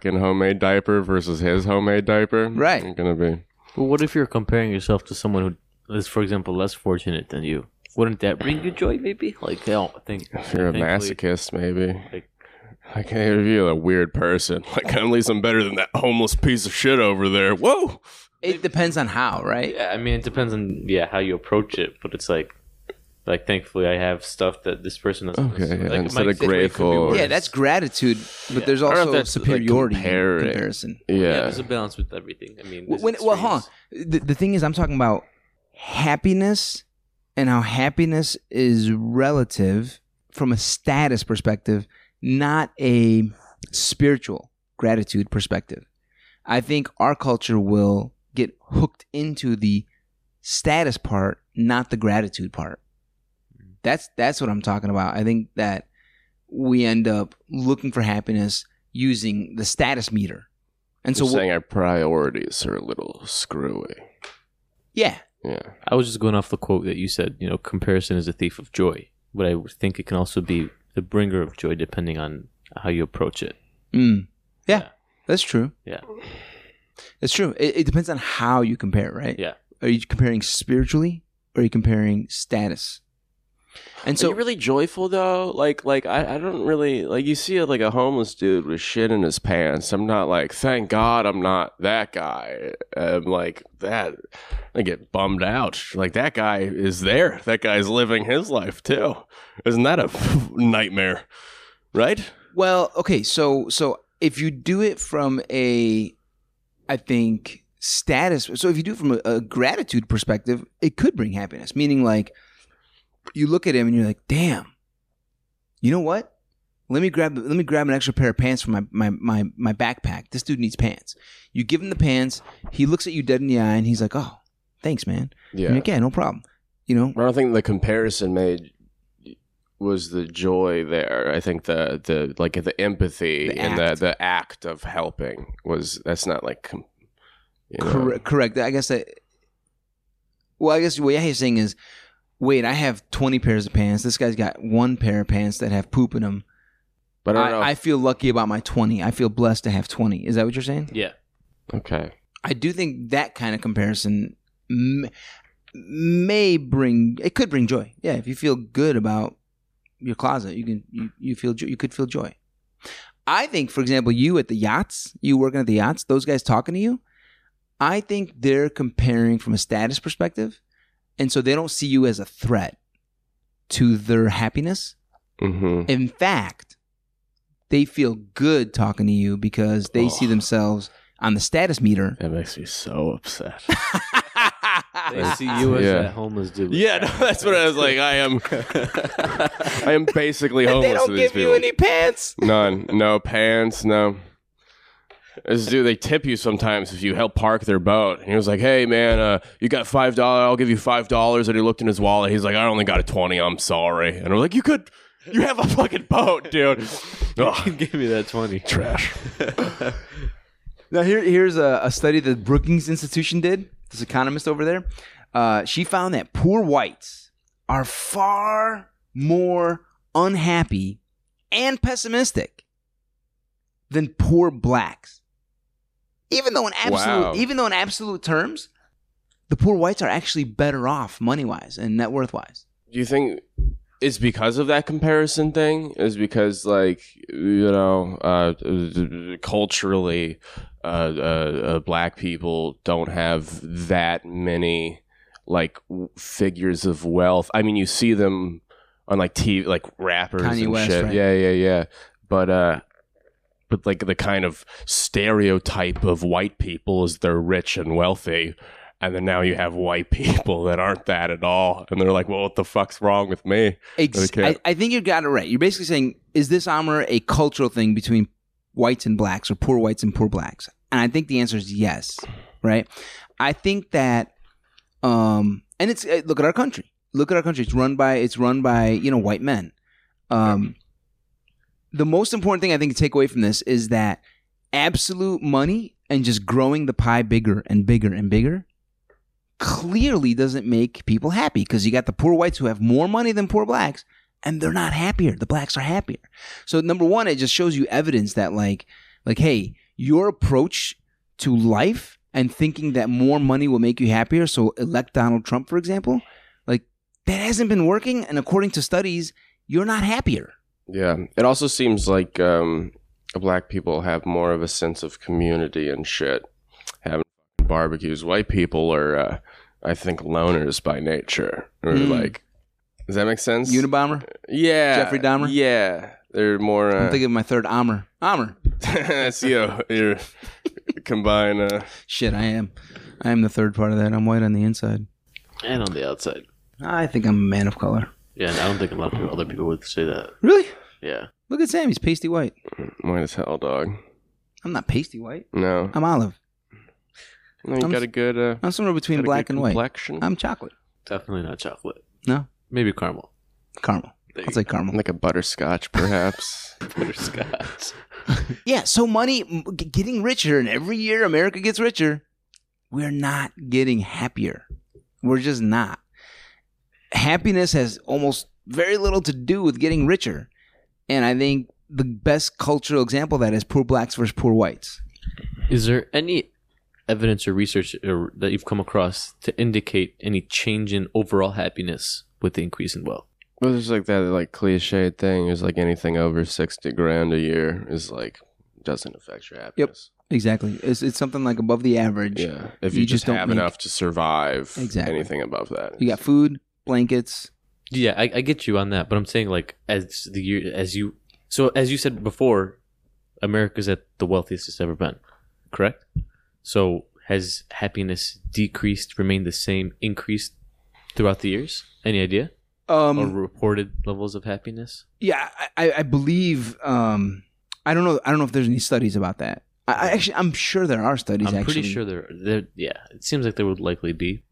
fucking homemade diaper versus his homemade diaper? Right. It's gonna be. But what if you're comparing yourself to someone who is, for example, less fortunate than you? Wouldn't that bring you joy, maybe? Like, I don't think. If you're a masochist, maybe. Like- Like, hey, if you're a weird person, like at least I'm better than that homeless piece of shit over there. Whoa. it depends on how right Yeah, I mean, it depends on yeah how you approach it, but it's like, like thankfully I have stuff that this person doesn't. Okay, yeah, like, instead of situation could be grateful. yeah that's gratitude but there's I don't know if also that's, superiority in comparing. comparison Yeah. Yeah, there's a balance with everything. I mean, when, well hold on the, the thing is i'm talking about happiness and how happiness is relative from a status perspective not a spiritual gratitude perspective i think our culture will get hooked into the status part not the gratitude part that's that's what i'm talking about i think that we end up looking for happiness using the status meter and So so saying our priorities are a little screwy. yeah Yeah. I was just going off the quote that you said. You know, comparison is a thief of joy, but I think it can also be the bringer of joy, depending on how you approach it. Mm. Yeah, Yeah. that's true. Yeah. It's true. It, it depends on how you compare, right? Yeah. Are you comparing spiritually or are you comparing status? And So so Are you really joyful though? Like, like I, I don't really like. You see like a homeless dude with shit in his pants. I'm not like, thank God I'm not that guy. I'm like that. I get bummed out. Like that guy is there. That guy's living his life too. Isn't that a nightmare? Right? Well, okay, so so if you do it from a, I think status. So if you do it from a, a gratitude perspective, it could bring happiness. Meaning, like, you look at him and you're like, "Damn, you know what? Let me grab let me grab an extra pair of pants from my my my my backpack. This dude needs pants. You give him the pants. He looks at you dead in the eye and he's like, "Oh, thanks, man. Yeah. You're like, yeah, no problem. You know, I don't think the comparison made was the joy there. I think the the like the empathy The and act. the the act of helping was that's not like you know, Correct. Correct. I guess that. Well, I guess what he's saying is, wait, I have twenty pairs of pants. This guy's got one pair of pants that have poop in them. But I don't know. I, I feel lucky about my twenty. I feel blessed to have twenty. Is that what you're saying? Yeah. okay. I do think that kind of comparison may, may bring. It could bring joy. Yeah, if you feel good about your closet, you can. You, you feel. You could feel joy. I think, for example, you at the yachts, you working at the yachts, those guys talking to you, I think they're comparing from a status perspective. And so they don't see you as a threat to their happiness. Mm-hmm. In fact, they feel good talking to you because they see Oh. themselves on the status meter. That makes me so upset. They see you as Yeah. that homeless dude. yeah, no, that's what I was like. I am. I am basically And homeless they don't to these give people. you any pants. None. No pants. No. This dude, they tip you sometimes if you help park their boat. And he was like, "Hey, man, uh, you got five dollars? I'll give you five dollars." And he looked in his wallet. He's like, "I only got a twenty. I'm sorry." And I'm like, "You could, you have a fucking boat, dude." Ugh, Give me that 20. trash. Now here, here's a, a study that Brookings Institution did. This economist over there, uh, she found that poor whites are far more unhappy and pessimistic than poor blacks. Even though in absolute, Wow. even though in absolute terms, the poor whites are actually better off money wise and net worth wise. Do you think it's because of that comparison thing? Is because like you know, uh, culturally, uh, uh, uh, black people don't have that many like w- figures of wealth. I mean, you see them on like TV, like rappers Kanye and West, shit. right? Yeah, yeah, yeah. But uh, but like the kind of stereotype of white people is they're rich and wealthy. And then now you have white people that aren't that at all. And they're like, well, what the fuck's wrong with me? Ex- Okay. I, I think you got it right. You're basically saying, is this armor a cultural thing between whites and blacks or poor whites and poor blacks? And I think the answer is yes, right? I think that, um, and it's uh, look at our country. Look at our country. It's run by it's run by you know white men. Um, the most important thing I think to take away from this is that absolute money and just growing the pie bigger and bigger and bigger clearly doesn't make people happy because you got the poor whites who have more money than poor blacks and they're not happier. The blacks are happier. So number one it just shows you evidence that like like hey your approach to life and thinking that more money will make you happier so elect donald trump for example like that hasn't been working and according to studies you're not happier Yeah. It also seems like um, black people have more of a sense of community and shit. Having barbecues. White people are, uh, I think, loners by nature. Or Mm. like, does that make sense? unabomber yeah. Jeffrey Dahmer? Yeah. They're more. i'm Uh, thinking of my third armor armor that's you. You're combine. Uh, shit i am i am the third part of that i'm white on the inside And on the outside. i think i'm a man of color Yeah, and I don't think a lot of people, other people would say that. really Yeah. look at sam he's pasty white white as hell, dog. i'm not pasty white No. i'm olive No, you I'm got a good. Uh, i'm somewhere between black good and white complexion. i'm chocolate Definitely not chocolate. No? Maybe caramel. caramel i'll say caramel like a butterscotch, perhaps. Butterscotch. Yeah, so money m- g- getting richer, and every year America gets richer. We're not getting happier. We're just not. Happiness has almost very little to do with getting richer. And I think the best cultural example of that is poor blacks versus poor whites. Is there any evidence or research or, that you've come across to indicate any change in overall happiness with the increase in wealth? Well, there's like that like cliche thing is like anything over sixty grand a year is like doesn't affect your happiness. Yep, exactly. It's, it's something like above the average. Yeah, if You you, just just, don't have make- enough to survive, Exactly. anything above that, You got food, blankets. Yeah, I, I get you on that, but I'm saying like as the year as you so as you said before, America's at the wealthiest it's ever been, correct? So has happiness decreased, remained the same, increased throughout the years? Any idea? Um, or reported levels of happiness? Yeah, I, I- believe. Um, I don't know. I don't know if there's any studies about that. I, I actually, I'm sure there are studies. I'm actually, pretty sure there, there. Yeah, it seems like there would likely be.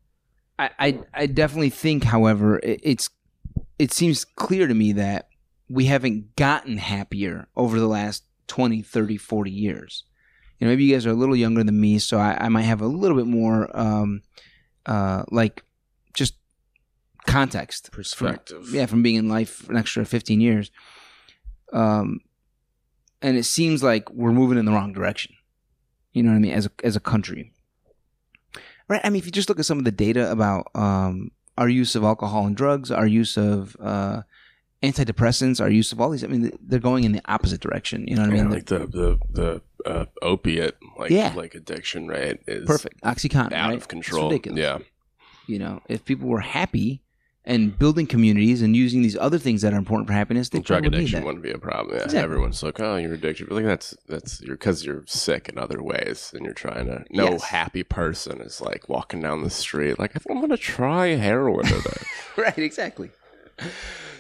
I, I, I definitely think, however, it, it's it seems clear to me that we haven't gotten happier over the last 20, 30, 40 years. You know, maybe you guys are a little younger than me, so I, I might have a little bit more, um, uh, like, just context, from- perspective. yeah, from being in life for an extra 15 years. Um, and it seems like we're moving in the wrong direction. You know what I mean? As a, as a country. Right. I mean, if you just look at some of the data about um, our use of alcohol and drugs, our use of uh, antidepressants, our use of all these, I mean, they're going in the opposite direction. You know what I mean? like the the the uh, opiate like Yeah. like addiction rate is Perfect. Oxycontin. out right? of control. Yeah, You know, if people were happy and building communities and using these other things that are important for happiness, they drug addiction that. wouldn't be a problem. Yeah, Exactly. everyone's like, oh, you're addicted. But like that's that's you're because you're sick in other ways, and you're trying to. No Yes. happy person is like walking down the street like I think I'm gonna try heroin today. right exactly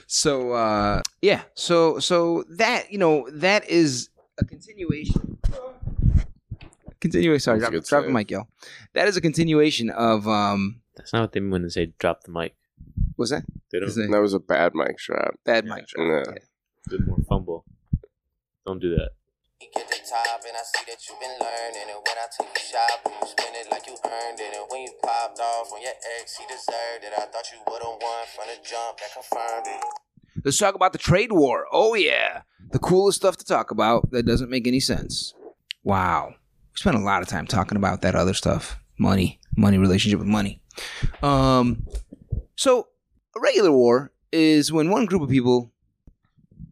so uh yeah so so that you know that is a continuation continuation sorry That's a drop, drop the save. mic yo that is a continuation of um That's not what they mean when they say drop the mic. What's that They don't that was a bad mic drop. bad Yeah. mic drop Yeah. Yeah. do more fumble. Don't do that. Get the top, and I see that you've been learning. And when I take you shopping, you spend it like you earned it. And when you popped off on your ex, he deserved it. I thought you would've won from the jump, that confirmed it. let's talk about the trade war oh yeah the coolest stuff to talk about that doesn't make any sense wow we spent a lot of time talking about that other stuff money money relationship with money um so a regular war is when one group of people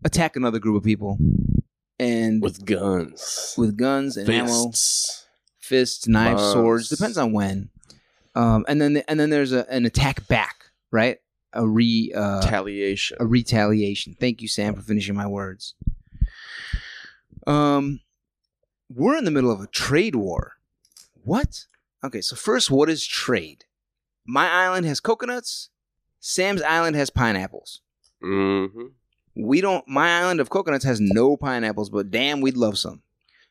attack another group of people and with, guns, With guns, and ammo fists. fists knives Bombs. swords depends on when um and then and then there's a, an attack back right a re uh, Retaliation. a retaliation. Thank you, Sam, for finishing my words. Um, we're in the middle of a trade war. What? Okay, so first, what is trade? My island has coconuts. Sam's island has pineapples. Mm-hmm. We don't. My island of coconuts has no pineapples, but damn, we'd love some.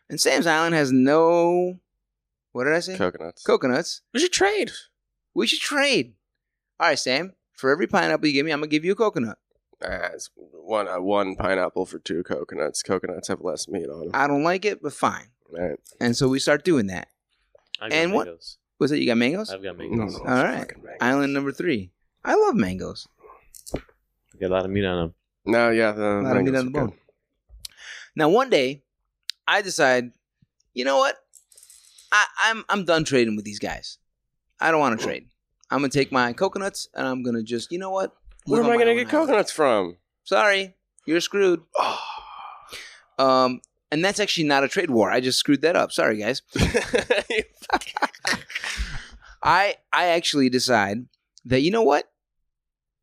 And Sam's island has no. What did I say? Coconuts. coconuts. We should trade. We should trade. All right, Sam. For every pineapple you give me, I'm gonna give you a coconut. Uh, one uh, one pineapple for two coconuts. Coconuts have less meat on them. I don't like it, but fine. right. And so we start doing that. I got And what- Was it you got mangoes? I've got mangoes. no, All it's mangoes. Island number three. I love mangoes. Got a lot of meat on them. No, yeah, the A lot of meat mangoes on the are bone. good. Now one day, I decide, you know what? I, I'm I'm done trading with these guys. I don't want to trade. I'm gonna take my coconuts and I'm gonna just, you know what? Where Live am I my gonna own get island. coconuts from? Sorry, you're screwed. Um, and that's actually not a trade war. I just screwed that up. Sorry, guys. I I actually decide that you know what?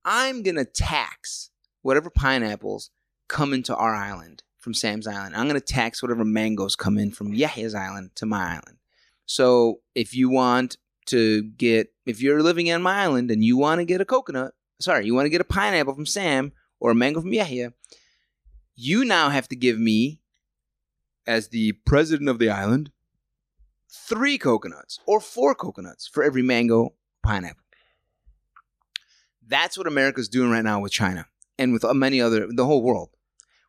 I'm gonna tax whatever pineapples come into our island from Sam's island. I'm gonna tax whatever mangoes come in from Yahya's island to my island. So if you want to get if you're living on my island and you want to get a coconut, sorry, you want to get a pineapple from Sam or a mango from Yahya, you now have to give me as the president of the island three coconuts or four coconuts for every mango pineapple. That's what America's doing right now with China and with many other the whole world.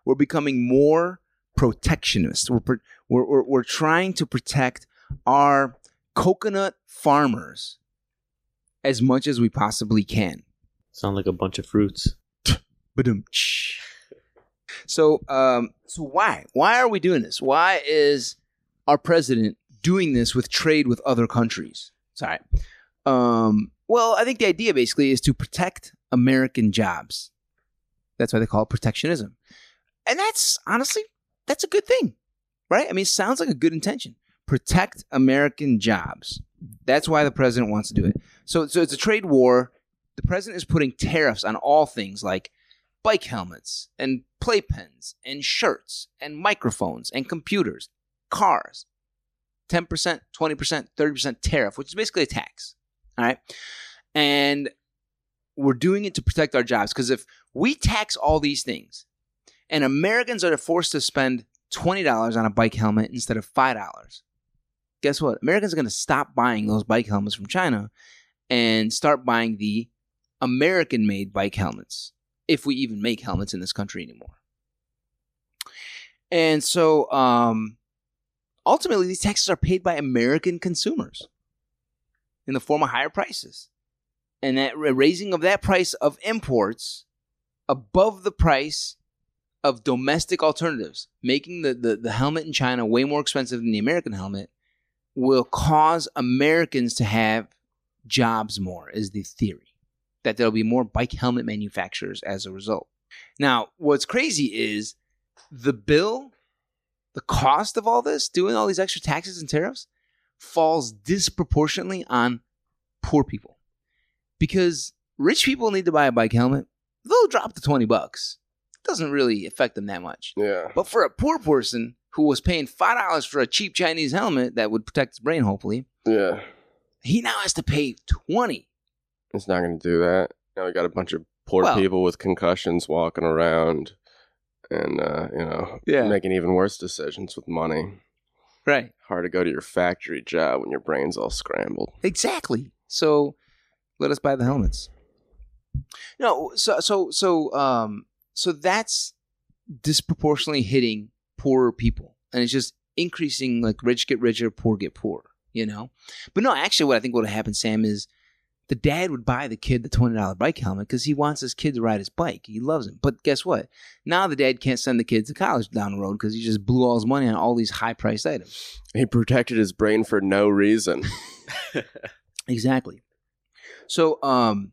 We're becoming more protectionist. We're we're, we're, we're trying to protect our coconut farmers as much as we possibly can. Sound like a bunch of fruits. So, um, so why? Why are we doing this? Why is our president doing this with trade with other countries? Sorry. Um, well, I think the idea basically is to protect American jobs. That's why they call it protectionism. And that's honestly, that's a good thing, right? I mean, it sounds like a good intention. Protect American jobs. That's why the president wants to do it. So, so it's a trade war. The president is putting tariffs on all things like bike helmets and playpens and shirts and microphones and computers, cars. 10%, 20%, 30% tariff, which is basically a tax. All right. And we're doing it to protect our jobs because if we tax all these things and Americans are forced to spend $20 on a bike helmet instead of $5, guess what? Americans are going to stop buying those bike helmets from China and start buying the American made bike helmets if we even make helmets in this country anymore. And so um, ultimately, these taxes are paid by American consumers in the form of higher prices. And that raising of that price of imports above the price of domestic alternatives, making the, the, the helmet in China way more expensive than the American helmet, will cause Americans to have jobs more, is the theory. That there'll be more bike helmet manufacturers as a result. Now, what's crazy is the bill, the cost of all this, doing all these extra taxes and tariffs, falls disproportionately on poor people. Because rich people need to buy a bike helmet, they'll drop the 20 bucks. It doesn't really affect them that much. Yeah. But for a poor person who was paying $5 for a cheap Chinese helmet that would protect his brain, hopefully, Yeah. he now has to pay 20 It's not going to do that. Now we got a bunch of poor Well- people with concussions walking around and, uh, you know, Yeah. making even worse decisions with money. Right. Hard to go to your factory job when your brain's all scrambled. Exactly. So let us buy the helmets. No, so so so um so that's disproportionately hitting poorer people. And it's just increasing like rich get richer, poor get poor, you know? But no, actually what I think would have happened, Sam, is the dad would buy the kid the twenty dollar bike helmet because he wants his kid to ride his bike. He loves him. But guess what? Now the dad can't send the kid to college down the road because he just blew all his money on all these high priced items. He protected his brain for no reason. Exactly. So, um,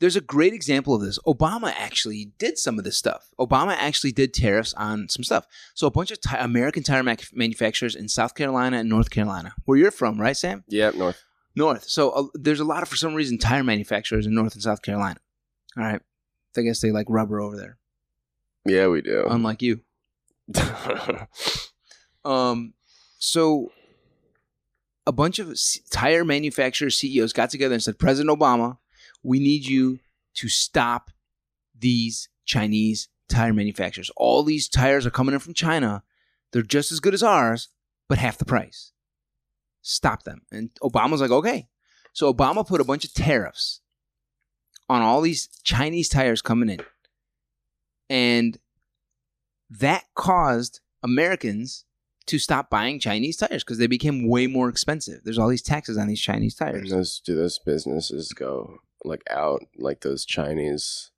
there's a great example of this. Obama actually did some of this stuff. Obama actually did tariffs on some stuff. So, a bunch of ti- American tire mac- manufacturers in South Carolina and North Carolina, where you're from, right, Sam? Yeah, North. North. So, uh, there's a lot of, for some reason, tire manufacturers in North and South Carolina. All right. I guess they like rubber over there, Yeah, we do. unlike you. Um, so a bunch of tire manufacturer CEOs got together and said, President Obama, we need you to stop these Chinese tire manufacturers. All these tires are coming in from China. They're just as good as ours, but half the price. Stop them. And Obama's like, okay. So Obama put a bunch of tariffs on all these Chinese tires coming in. And that caused Americans to stop buying Chinese tires because they became way more expensive. There's all these taxes on these Chinese tires. those do those businesses go like out like those Chinese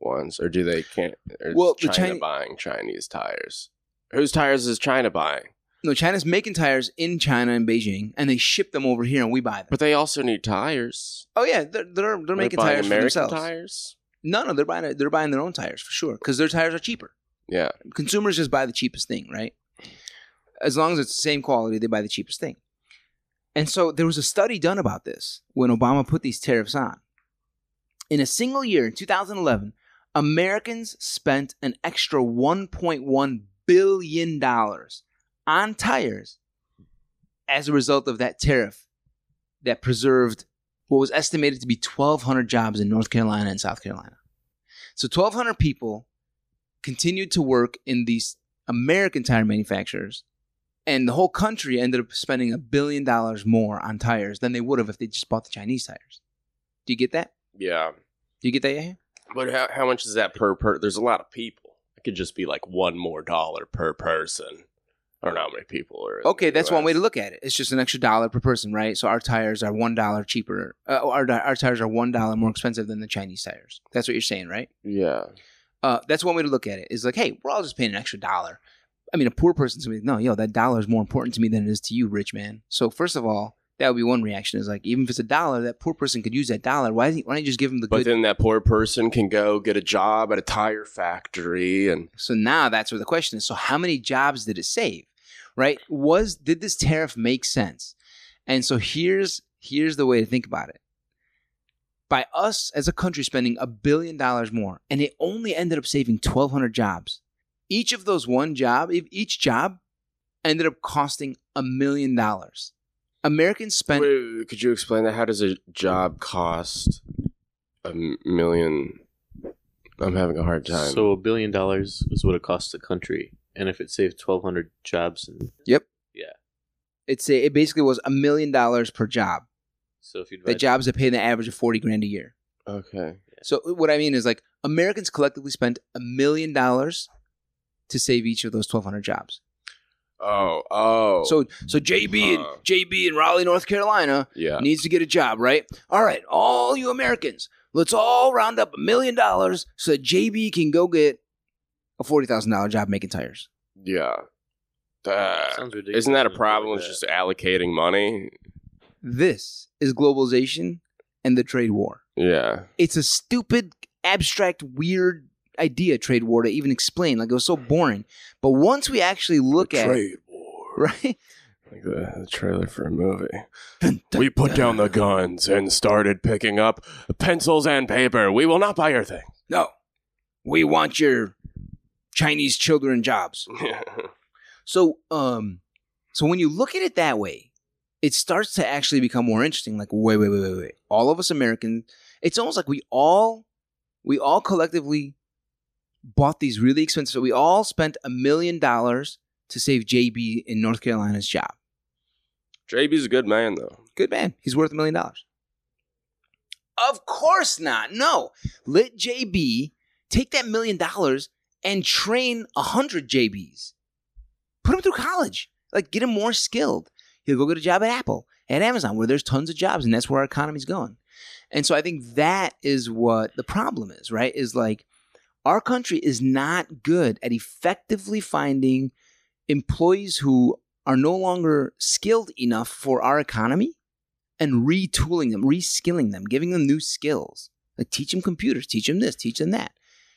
ones, or do they can't? Or Well, well, the China buying Chinese tires. Whose tires is China buying? No, China's making tires in China and Beijing, and they ship them over here, and we buy them. But they also need tires. Oh yeah, they're they're, they're making buying tires American for themselves. tires. No, no, they're buying they're buying their own tires for sure because their tires are cheaper. Yeah, Consumers just buy the cheapest thing, right? As long as it's the same quality, they buy the cheapest thing. And so there was a study done about this when Obama put these tariffs on. In a single year, in 2011, Americans spent an extra 1.1 billion dollars on tires as a result of that tariff that preserved what was estimated to be 1,200 jobs in North Carolina and South Carolina. So 1,200 people continued to work in these American tire manufacturers, and the whole country ended up spending a billion dollars more on tires than they would have if they just bought the Chinese tires. Do you get that? yeah. Do you get that? Yeah. But how how much is that per per? There's a lot of people. It could just be like one more dollar per person. I don't know how many people are. Okay, that's one way to look at it. It's just an extra dollar per person, right? So our tires are one dollar cheaper. Uh, our our tires are one dollar more expensive than the Chinese tires. That's what you're saying, right? Yeah, Uh, that's one way to look at it. Is like, hey, we're all just paying an extra dollar. I mean, a poor person's gonna be like, no, yo, that dollar is more important to me than it is to you, rich man. So first of all, That would be one reaction. Is like even if it's a dollar, that poor person could use that dollar. Why, why don't you just give them the But good? then that poor person can go get a job at a tire factory and so now that's where the question is. So how many jobs did it save? Right? Was did this tariff make sense? And so here's here's the way to think about it. By us as a country spending a billion dollars more, and it only ended up saving 1,200 jobs. Each of those one job, each job ended up costing a million dollars. Americans spent Wait, could you explain that? How does a job cost a million? I'm having a hard time. So a billion dollars is what it costs the country, and if it saved twelve hundred jobs, and yep yeah it's a, it basically was a million dollars per job. so if you The jobs that pay the average of 40 grand a year. okay. So what I mean is like Americans collectively spent a million dollars to save each of those 1,200 jobs. Oh, oh. So so JB uh-huh. and JB in Raleigh, North Carolina yeah. needs to get a job, right? All right, all you Americans, let's all round up a million dollars so that JB can go get a forty thousand dollar job making tires. Yeah. Uh, Sounds ridiculous. isn't that a when you put it problem? like It's just allocating money. This is globalization and the trade war. Yeah. It's a stupid, abstract, weird idea, trade war, to even explain. Like it was so boring. But once we actually look at trade war. right, Like the, the trailer for a movie. We put down the guns and started picking up pencils and paper. We will not buy your thing. no, we want your Chinese children jobs. So, um, so when you look at it that way, it starts to actually become more interesting. Like, wait, wait, wait, wait, wait. All of us Americans, it's almost like we all, we all collectively bought these really expensive. So we all spent a million dollars to save JB in North Carolina's job. JB's a good man, though. Good man. He's worth a million dollars. Of course not. No. Let JB take that million dollars and train a hundred JBs. Put him through college. Like get him more skilled. He'll go get a job at Apple, at Amazon, where there's tons of jobs, and that's where our economy's going. And so I think that is what the problem is, right? Is like our country is not good at effectively finding employees who are no longer skilled enough for our economy and retooling them, reskilling them, giving them new skills. Like teach them computers, teach them this, teach them that.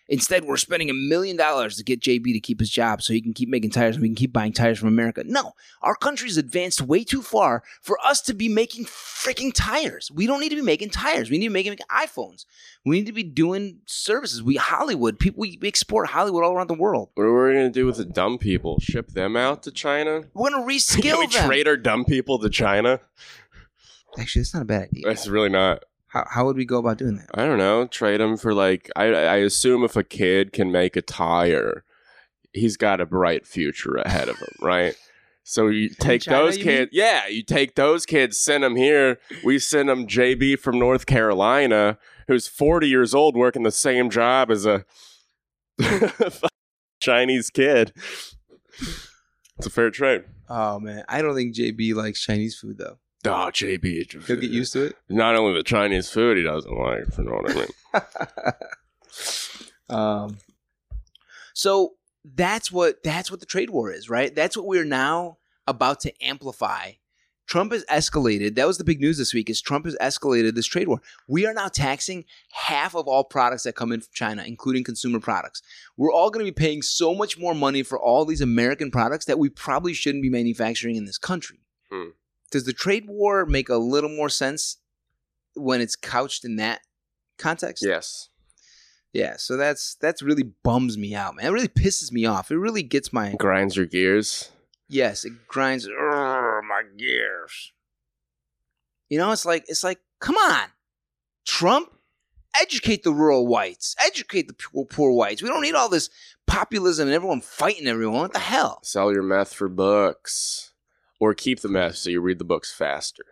Instead, we're spending a million dollars to get JB to keep his job so he can keep making tires and we can keep buying tires from America. No, our country's advanced way too far for us to be making freaking tires. We don't need to be making tires. We need to be making iPhones. We need to be doing services. We Hollywood people. We export Hollywood all around the world. What are we going to do with the dumb people? Ship them out to China? We're gonna reskill Can we reskill them. trade our dumb people to China? Actually, that's not a bad idea. That's really not. How, how would we go about doing that? I don't know. Trade them for like. I I assume if a kid can make a tire, he's got a bright future ahead of him, right? So you take China, those you kids. Yeah, you take those kids, send them here. We send them JB from North Carolina, who's forty years old, working the same job as a Chinese kid. It's a fair trade. Oh man, I don't think JB likes Chinese food though. Oh, JB. He'll get used to it. Not only the Chinese food he doesn't like, you know what I mean. um, so that's what that's what the trade war is, right? That's what we're now about to amplify. Trump has escalated. That was the big news this week. Is Trump has escalated this trade war? We are now taxing half of all products that come in from China, including consumer products. We're all going to be paying so much more money for all these American products that we probably shouldn't be manufacturing in this country. Hmm. Does the trade war make a little more sense when it's couched in that context? yes. Yeah, so that's that's really bums me out, man. It really pisses me off. It really gets my Grinds your gears. yes, it grinds "Urgh, my gears. You know, it's like it's like, come on, Trump, educate the rural whites, educate the poor, poor whites. We don't need all this populism and everyone fighting everyone. What the hell? Sell your meth for books. Or keep the meth so you read the books faster.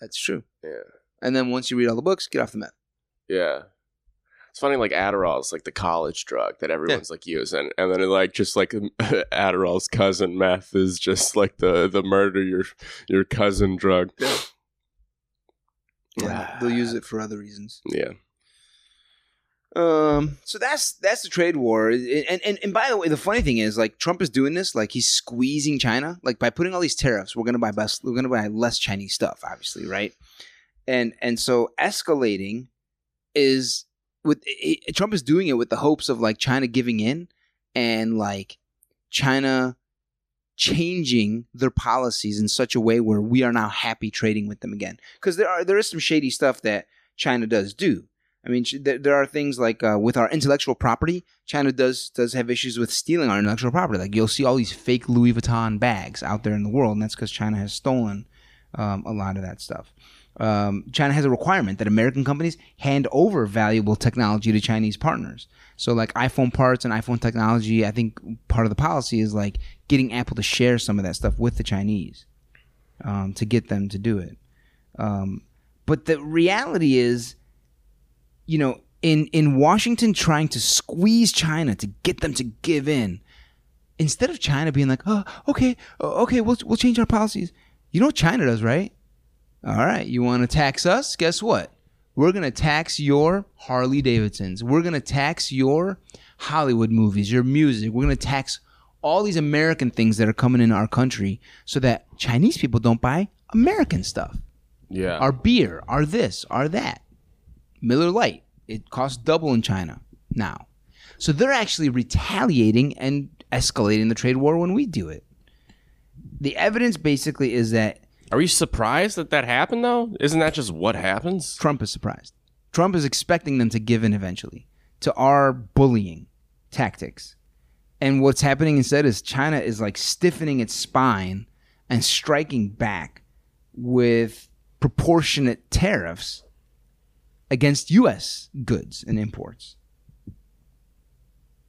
That's true. Yeah. And then once you read all the books, get off the meth. Yeah. It's funny, like Adderall is like the college drug that everyone's like using, and then like just like Adderall's cousin meth is just like the the murder your your cousin drug. Yeah, they'll use it for other reasons. Yeah. Um, so that's that's the trade war, and, and and by the way, the funny thing is, like Trump is doing this, like he's squeezing China, like by putting all these tariffs, we're gonna buy best, we're gonna buy less Chinese stuff, obviously, right? And and so escalating is with it, Trump is doing it with the hopes of like China giving in and like China changing their policies in such a way where we are now happy trading with them again. Because there are there is some shady stuff that China does do. I mean, there, are things like uh, with our intellectual property, China does does have issues with stealing our intellectual property. Like you'll see all these fake Louis Vuitton bags out there in the world, and that's because China has stolen um, a lot of that stuff. Um, China has a requirement that American companies hand over valuable technology to Chinese partners. So, like iPhone parts and iPhone technology, I think part of the policy is like getting Apple to share some of that stuff with the Chinese um, to get them to do it. Um, but the reality is, you know, in in Washington trying to squeeze China to get them to give in, instead of China being like, "Oh, okay, okay, we'll we'll change our policies." You know what China does, right? All right, you want to tax us? Guess what? We're going to tax your Harley Davidsons. We're going to tax your Hollywood movies, your music. We're going to tax all these American things that are coming in our country so that Chinese people don't buy American stuff. Yeah. Our beer, our this, our that. Miller Lite, it costs double in China now. So they're actually retaliating and escalating the trade war when we do it. The evidence basically is that Are you surprised that that happened though? Isn't that just what happens? Trump is surprised. Trump is expecting them to give in eventually to our bullying tactics. And what's happening instead is China is like stiffening its spine and striking back with proportionate tariffs against US goods and imports.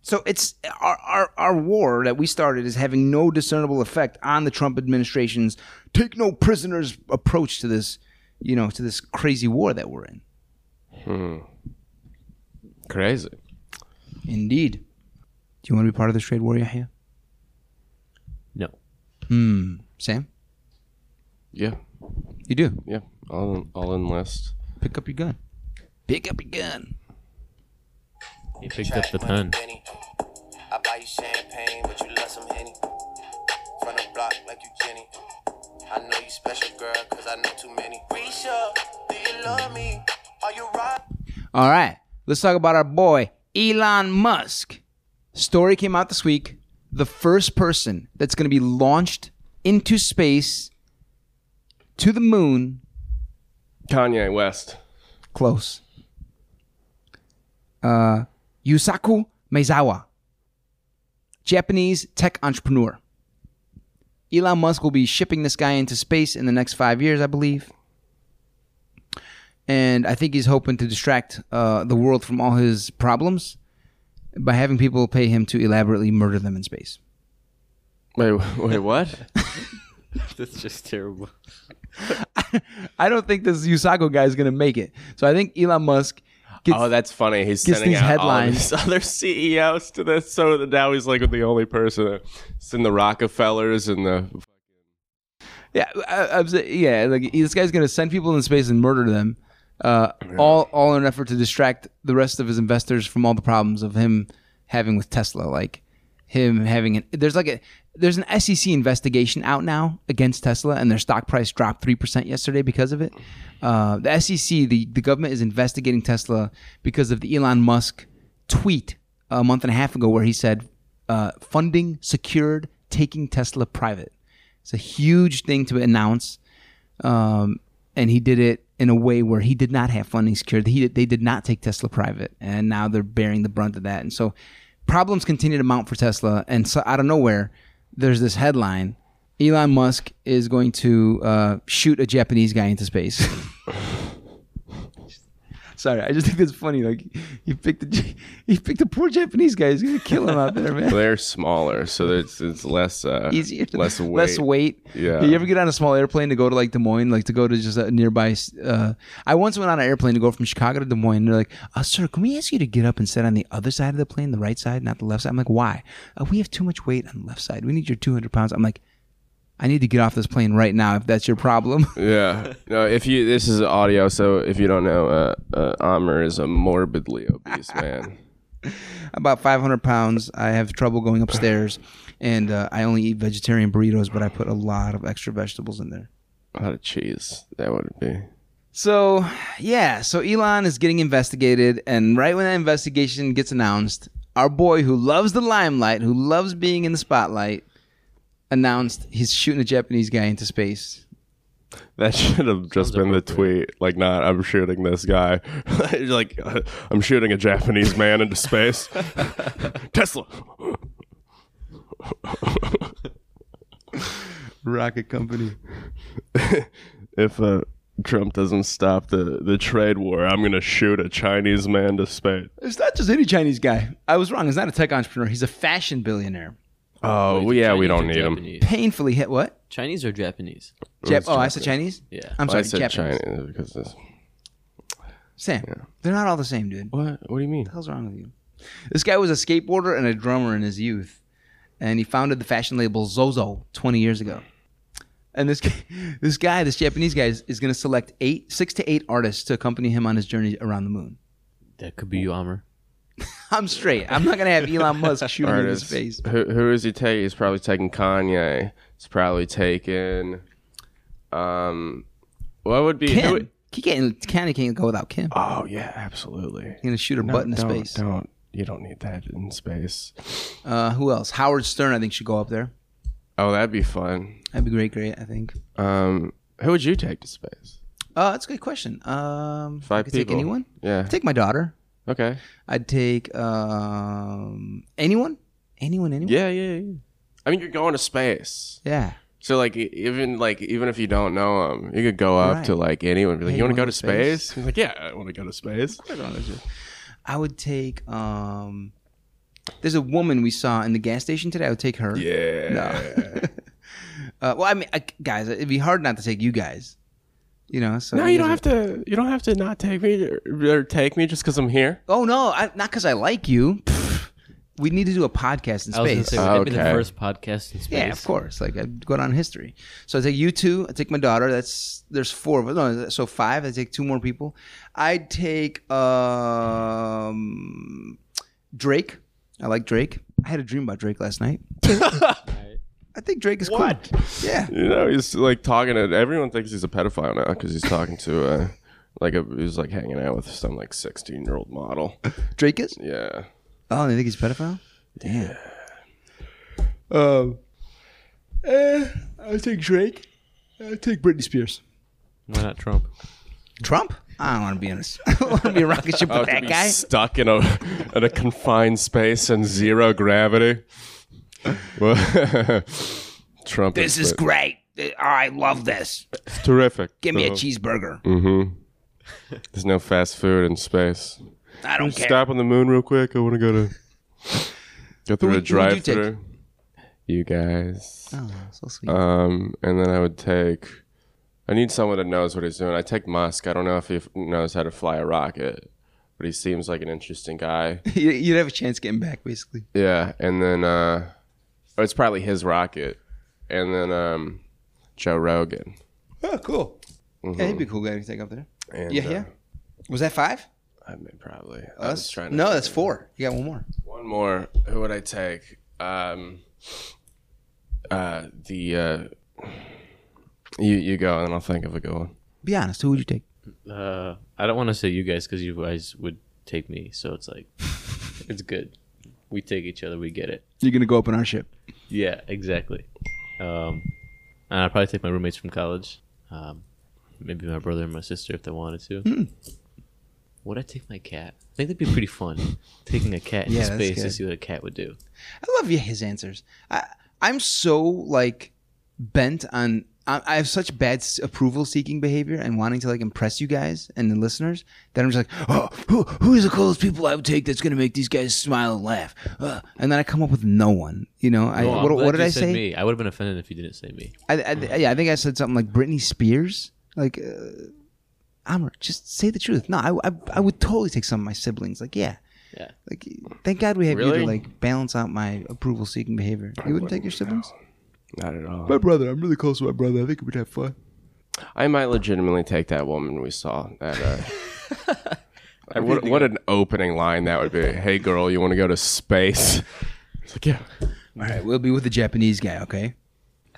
So it's our, our, our war that we started is having no discernible effect on the Trump administration's take no prisoners approach to this, you know, to this crazy war that we're in. Hmm. Crazy. Indeed. Do you want to be part of this trade war, Yahya? No. Hmm. Sam? Yeah. You do. Yeah. I'll I'll enlist. Pick up your gun. Pick up your gun. He picked up the pen. I buy you champagne, but you love some Henny. From the block like you Jenny. I know you special, girl, cause I know too many. Risha, do you love me? Are you right? All right. Let's talk about our boy, Elon Musk. Story came out this week. The first person that's going to be launched into space to the moon. Kanye West. Close. Uh, Yusaku Maezawa, Japanese tech entrepreneur. Elon Musk will be shipping this guy into space in the next five years, I believe. And I think he's hoping to distract uh, the world from all his problems by having people pay him to elaborately murder them in space. Wait, wait, what? That's just terrible. I don't think this Yusaku guy is going to make it. So I think Elon Musk gets. oh, that's funny. He's gets sending these out all of these other CEOs to this, so now he's like the only person. It's in the Rockefellers and the. Yeah, I, I'm yeah. Like this guy's gonna send people in space and murder them, uh, all all in an effort to distract the rest of his investors from all the problems of him having with Tesla. Like him having an there's like a there's an SEC investigation out now against Tesla, and their stock price dropped three percent yesterday because of it. Uh, the SEC, the the government is investigating Tesla because of the Elon Musk tweet a month and a half ago where he said uh, funding secured taking Tesla private. It's a huge thing to announce, um, and he did it in a way where he did not have funding secured. He they did not take Tesla private, and now they're bearing the brunt of that. And so, problems continue to mount for Tesla. And so, out of nowhere, there's this headline: Elon Musk is going to uh, shoot a Japanese guy into space. Sorry, I just think that's funny. Like he picked the he picked a poor Japanese guy. He's gonna kill him out there, man. They're smaller, so it's it's less uh, easier, less weight. less weight. Yeah. You ever get on a small airplane to go to like Des Moines, like to go to just a nearby? Uh, I once went on an airplane to go from Chicago to Des Moines. And they're like, uh, "Sir, can we ask you to get up and sit on the other side of the plane, the right side, not the left side?" I'm like, "Why? Uh, we have too much weight on the left side. We need your 200 pounds." I'm like, I need to get off this plane right now if that's your problem. Yeah. No, if you this is audio, so if you don't know, uh, uh Amr is a morbidly obese man. About 500 pounds. I have trouble going upstairs, and uh, I only eat vegetarian burritos, but I put a lot of extra vegetables in there. A lot of cheese. That would be. So, yeah, so Elon is getting investigated, and right when that investigation gets announced, our boy who loves the limelight, who loves being in the spotlight, announced he's shooting a Japanese guy into space. That should have just Sounds been the tweet. Like, not I'm shooting this guy. like, uh, I'm shooting a Japanese man into space. Tesla. Rocket company. if uh, Trump doesn't stop the, the trade war, I'm gonna shoot a Chinese man to space. It's not just any Chinese guy. I was wrong. He's not a tech entrepreneur. He's a fashion billionaire. Oh, well, yeah, we don't need them. Painfully hit what? Chinese or Japanese? Jap- It's oh, I said Chinese? Yeah. I'm Well, I said Japanese. Chinese because this. Sam, they're not all the same, dude. What What? What do you mean? the hell's wrong with you? This guy was a skateboarder and a drummer in his youth, and he founded the fashion label Zozo 20 years ago. And this guy, this guy, this Japanese guy, is, is going to select eight, six to eight artists to accompany him on his journey around the moon. That could be you, Amr. I'm straight. I'm not going to have Elon Musk shoot me in his face. Who, who is he taking? He's probably taking Kanye. He's probably taking. Um, what would be? Kim. would- He can't, Kanye can't go without Kim. oh yeah, absolutely. He's to shoot her No, butt in don't, space. Don't you don't need that in space. Uh, who else? Howard Stern, I think, should go up there. Oh, that'd be fun. That'd be great, great, I think. Um, who would you take to space? Uh, that's a good question. Um, I Five could take people. anyone. Yeah. I'd take my daughter. Okay. I'd take um, anyone. Anyone, anyone. Yeah, yeah, yeah. I mean, you're going to space, Yeah. so like even like even if you don't know them, you could go up Right. to like anyone. and Be like, Hey, you want to go to space?" space? He's like, yeah, I want to go to space. I would take. Um, there's a woman we saw in the gas station today. I would take her. Yeah. No. uh, well, I mean, I, guys, it'd be hard not to take you guys. You know. So No, you don't have to. You don't have to not take me or, or take me just because I'm here. Oh no, I, not because I like you. Pfft. we need to do a podcast in I was going to space. say, would that be the Okay. first podcast in space? Yeah, of course. Like I'd go down history. So I take you two. I take my daughter. That's there's four of us. No, so five. I take two more people. I'd take um Drake. I like Drake. I had a dream about Drake last night. I think Drake is cool. Yeah. You know, he's like talking to everyone thinks he's a pedophile now because he's talking to uh, like a he's like hanging out with some like 16 year old model. Drake is? Yeah. Oh, they think he's a pedophile? Damn. Um eh, I take Drake. I take Britney Spears. Why not Trump? Trump? I don't want to be in a, I don't want to be a rocket ship with Oh, to that be guy. stuck in a in a confined space and zero gravity. Well, Trump. This is great. I love this. It's terrific. Give me a So- cheeseburger. Mm-hmm. There's no fast food in space. I don't care. Stop on the moon real quick. I want to go to go through Who a would- who would you take? drive-through. You guys. Oh, so sweet. Um, and then I would take. I need someone that knows what he's doing. I take Musk. I don't know if he f- knows how to fly a rocket, but he seems like an interesting guy. You- You'd have a chance getting back, basically. Yeah, and then uh, oh, it's probably his rocket, and then um, Joe Rogan. Oh, cool. Yeah, he'd be a cool guy to take up there. And, Yeah, uh, yeah. Was that five? I mean, probably. I was trying to No, think that's four. You got one more. One more. Who would I take? Um, uh, the uh, you you go, and I'll think of a good one. Be honest. Who would you take? Uh, I don't want to say you guys because you guys would take me. So it's like, it's good. We take each other. We get it. You're gonna go up in our ship. Yeah, exactly. Um, and I'd probably take my roommates from college. Um, maybe my brother and my sister if they wanted to. Hmm. Would I take my cat? I think that'd be pretty fun. Taking a cat into Yeah, space to see what a cat would do. I love his answers. I, I'm so like bent on. I, I have such bad approval seeking behavior and wanting to like impress you guys and the listeners that I'm just like, oh, who, who is the coolest people I would take that's gonna make these guys smile and laugh? Uh, and then I come up with no one. You know, I, I'm what, glad what did you I said say? Me. I would have been offended if you didn't say me. I, I, yeah, I think I said something like Britney Spears. Like, uh, Amr, just say the truth. No, I, I, I would totally take some of my siblings. Like, yeah, Yeah. like thank God we have you Really? to like balance out my approval seeking behavior. You wouldn't take your siblings? Not at all. My brother. I'm really close to my brother. I think we'd have fun. I might legitimately take that woman we saw at. Uh, uh, what, what an opening line that would be. Hey, girl, you want to go to space? It's like, yeah. All right, we'll be with the Japanese guy, okay?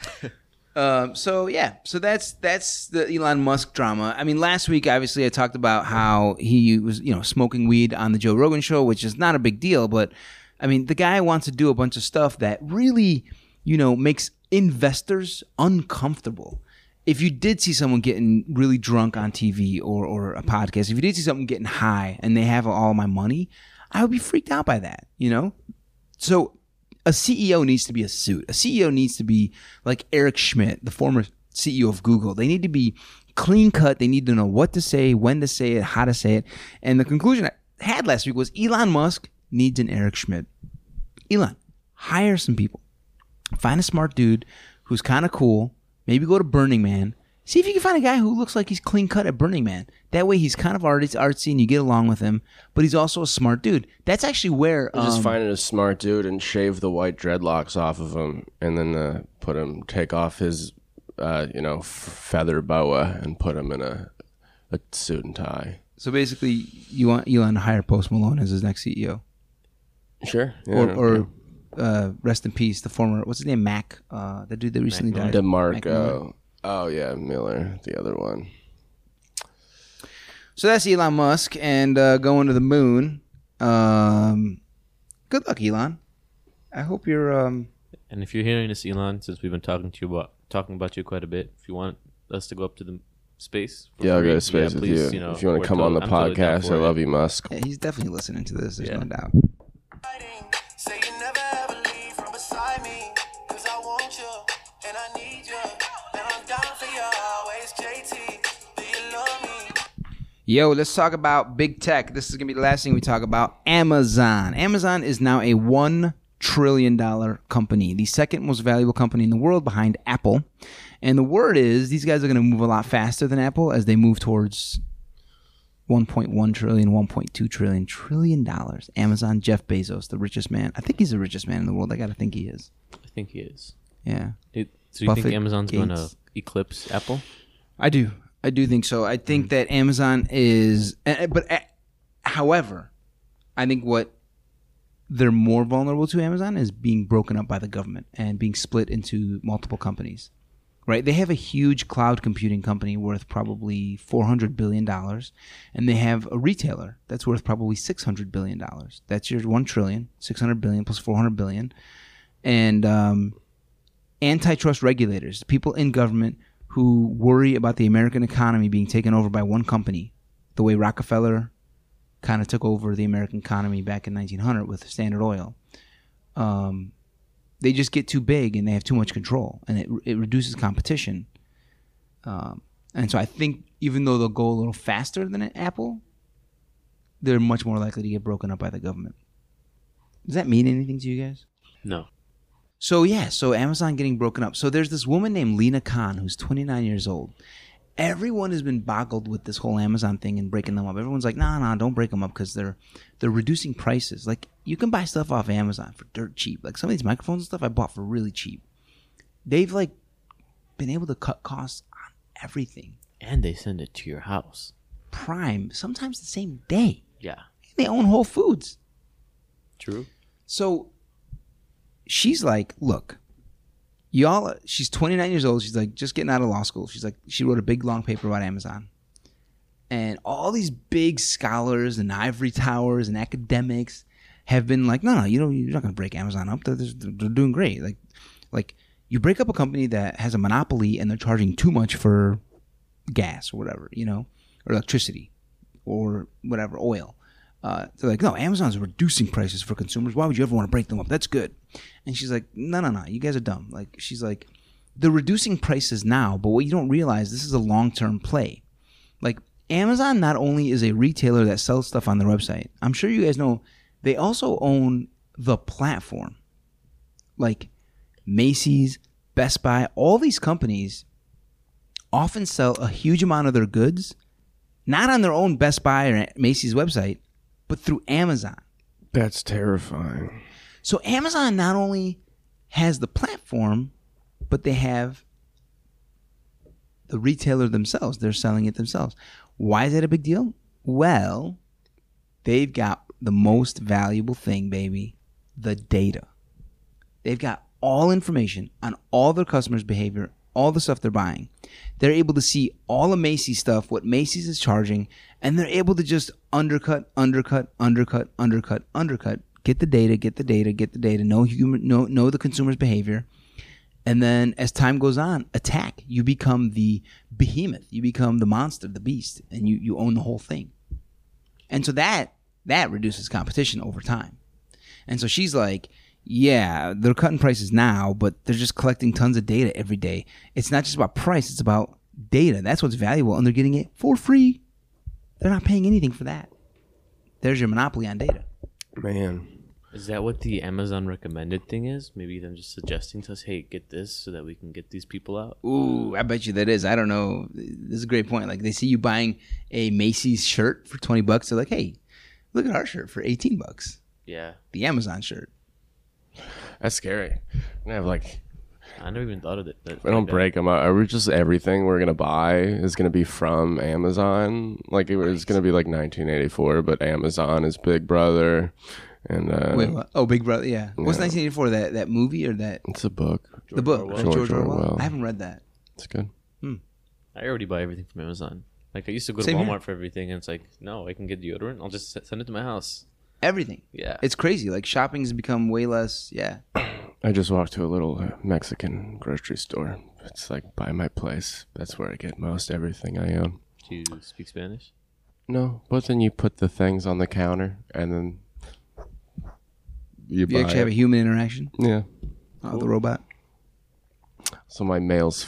um, so yeah, so that's that's the Elon Musk drama. I mean, last week obviously I talked about how he was, you know, smoking weed on the Joe Rogan show, which is not a big deal, but I mean, the guy wants to do a bunch of stuff that really, you know, makes investors uncomfortable. If you did see someone getting really drunk on TV or or a podcast, if you did see someone getting high and they have all my money, I would be freaked out by that, you know? So a CEO needs to be a suit. A CEO needs to be like Eric Schmidt, the former CEO of Google. They need to be clean cut. They need to know what to say, when to say it, how to say it. And the conclusion I had last week was Elon Musk needs an Eric Schmidt. Elon, hire some people. Find a smart dude who's kind of cool. Maybe go to Burning Man. See if you can find a guy who looks like he's clean cut at Burning Man. That way he's kind of artsy, artsy and you get along with him, but he's also a smart dude. That's actually where Just um, find a smart dude and shave the white dreadlocks off of him, and then uh, put him take off his, uh, you know, feather boa and put him in a, a suit and tie. So basically, you want Elon to hire Post Malone as his next CEO, Sure. Yeah, or, or uh, rest in peace, the former what's his name, Mac, uh, the dude that recently died. Mac Miller. DeMarco. Oh yeah, Miller, the other one. So that's Elon Musk and uh, going to the moon. Um, good luck, Elon. I hope you're. Um, And if you're hearing this, Elon, since we've been talking to you about talking about you quite a bit, if you want us to go up to the space, for Yeah, I'll go to space with please, you. know, if you want we're to come on the I'm totally down podcast, for I it. love you, Musk. yeah, he's definitely listening to this. There's Yeah. no doubt. Yo, let's talk about big tech. This is gonna be the last thing we talk about. Amazon. Amazon is now a one trillion dollar company, the second most valuable company in the world behind Apple. And the word is these guys are gonna move a lot faster than Apple as they move towards 1.1 trillion, 1.2 trillion, trillion dollars. Amazon, Jeff Bezos, the richest man. I think he's the richest man in the world. I gotta think he is. I think he is. Yeah. It- so you Buffett, think Amazon's going to eclipse Apple? I do. I do think so. I think that Amazon is, but however, I think what they're more vulnerable to Amazon is being broken up by the government and being split into multiple companies. Right? They have a huge cloud computing company worth probably four hundred billion dollars, and they have a retailer that's worth probably six hundred billion dollars. That's your one trillion, six hundred billion plus four hundred billion, and um, antitrust regulators, people in government who worry about the American economy being taken over by one company, the way Rockefeller kind of took over the American economy back in 1900 with Standard Oil. Um, they just get too big and they have too much control, and it, it reduces competition. Um, and so I think even though they'll go a little faster than Apple, they're much more likely to get broken up by the government. Does that mean anything to you guys? No. So yeah, so Amazon getting broken up. So there's this woman named Lina Khan who's 29 years old. Everyone has been boggled with this whole Amazon thing and breaking them up. Everyone's like, "Nah, nah, don't break them up because they're they're reducing prices. Like you can buy stuff off Amazon for dirt cheap. Like some of these microphones and stuff I bought for really cheap. They've like been able to cut costs on everything. And they send it to your house. Prime, sometimes the same day. Yeah. And They own Whole Foods. True. So she's like, look, y'all, she's 29 years old. She's like just getting out of law school. She's like, she wrote a big long paper about Amazon. And all these big scholars and ivory towers and academics have been like, no, no, you know, you're not going to break Amazon up. They're, they're doing great. Like, like you break up a company that has a monopoly and they're charging too much for gas or whatever, you know, or electricity or whatever, oil. Uh, they're like, no, Amazon's reducing prices for consumers. Why would you ever want to break them up? That's good. And she's like, no, no, no, you guys are dumb. Like, she's like, they're reducing prices now, but what you don't realize, this is a long term play. Like, Amazon not only is a retailer that sells stuff on their website, I'm sure you guys know they also own the platform. Like Macy's, Best Buy, all these companies often sell a huge amount of their goods not on their own Best Buy or Macy's website, but through Amazon. That's terrifying. So Amazon not only has the platform, but they have the retailer themselves. They're selling it themselves. Why is that a big deal? Well, they've got the most valuable thing, baby the data. They've got all information on all their customers' behavior, all the stuff they're buying. They're able to see all of Macy's stuff, what Macy's is charging, and they're able to just undercut, undercut, undercut, undercut, undercut. Get the data, get the data, get the data. Know human, know know the consumer's behavior, and then as time goes on, attack. You become the behemoth. You become the monster, the beast, and you you own the whole thing. And so that that reduces competition over time. And so she's like, yeah, they're cutting prices now, but they're just collecting tons of data every day. It's not just about price, it's about data. That's what's valuable, and they're getting it for free. They're not paying anything for that. There's your monopoly on data. Man. Is that what the Amazon recommended thing is? Maybe them just suggesting to us, hey, get this so that we can get these people out. Ooh, I bet you that is. I don't know. This is a great point. Like they see you buying a Macy's shirt for 20 bucks. They're like, hey, look at our shirt for 18 bucks. Yeah, The Amazon shirt. That's scary. I have like I never even thought of it. that- if we don't break them up. Are we just everything we're gonna buy is gonna be from Amazon? Like it was gonna be like 1984, but Amazon is Big Brother, and uh, Wait, what? Oh, Big Brother. Yeah. What's Yeah. 1984? That that movie or that it's a book. the book? Orwell? George George Orwell. Orwell. I haven't read that. It's good. Hmm. I already buy everything from Amazon. Like I used to go to Same here. Walmart for everything, and it's like, no, I can get deodorant. I'll just s- send it to my house. Everything. Yeah, It's crazy. Like shopping has become way less. Yeah. I just walked to a little uh, Mexican grocery store. It's like by my place. That's where I get most everything I own. Do you speak Spanish? No, but then you put the things on the counter and then you, You buy actually have a it. human interaction. yeah. Oh, the robot. So my mail's.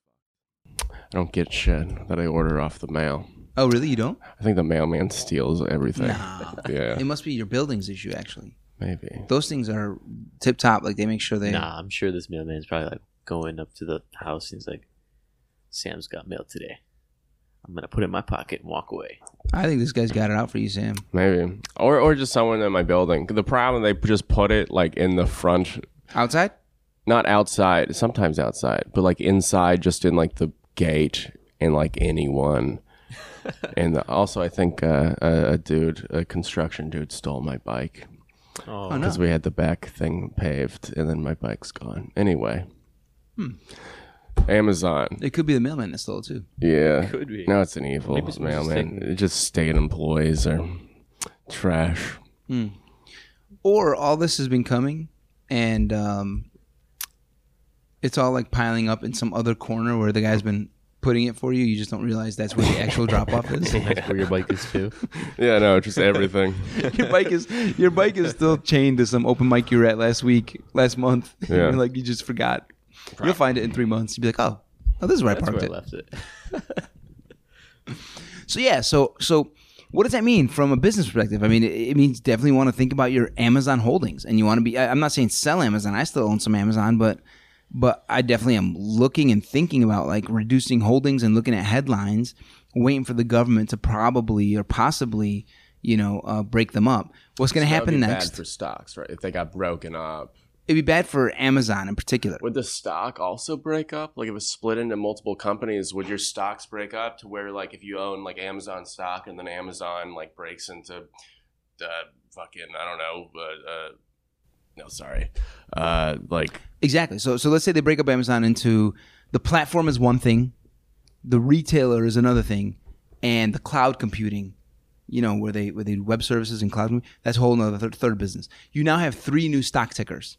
I don't get shit that I order off the mail. Oh, really? You don't? I think the mailman steals everything. Nah. Yeah, It must be your building's issue. Actually, maybe. those things are tip top. Like they make sure they. Nah, I'm sure this mailman's probably like going up to the house and he's like, Sam's got mail today. I'm gonna put it in my pocket and walk away. I think this guy's got it out for you, Sam. Maybe. Or or just someone in my building. The problem they just put it like in the front Outside? not outside, sometimes outside, but like inside just in like the gate and like anyone. and also I think uh, a, a dude, a construction dude stole my bike Oh, no. because we had the back thing paved and then my bike's gone. Anyway. Amazon. It could be the mailman that stole it too. Yeah. Could be. No, it's an evil Maybe someone's mailman. taking- It just state employees are trash. Or all this has been coming, and um, it's all like piling up in some other corner where the guy's been putting it for you. You just don't realize that's where the actual drop off is. that's where your bike is too. Yeah, no, just everything. your bike is your bike is still chained to some open mic you were at last week, last month. Yeah. Like you just forgot. You'll find it in three months. You'll be like, oh, oh, this is where I That's parked where I it. left it. So yeah, so so what does that mean from a business perspective? I mean, it, it means definitely want to think about your Amazon holdings, and you want to be. I, I'm not saying sell Amazon. I still own some Amazon, but but I definitely am looking and thinking about like reducing holdings and looking at headlines, waiting for the government to probably or possibly, you know, uh, break them up. What's going to would happen be next? Bad for stocks, right? If they got broken up. It'd be bad for Amazon in particular. Would the stock also break up? Like if it was split into multiple companies, would your stocks break up to where like if you own like Amazon stock and then Amazon like breaks into uh, fucking I don't know, uh, uh, no sorry, uh, like Exactly. So so let's say they break up Amazon into the platform is one thing, the retailer is another thing, and the cloud computing, you know, where they where they web services and cloud that's a whole nother third, third business. You now have three new stock tickers.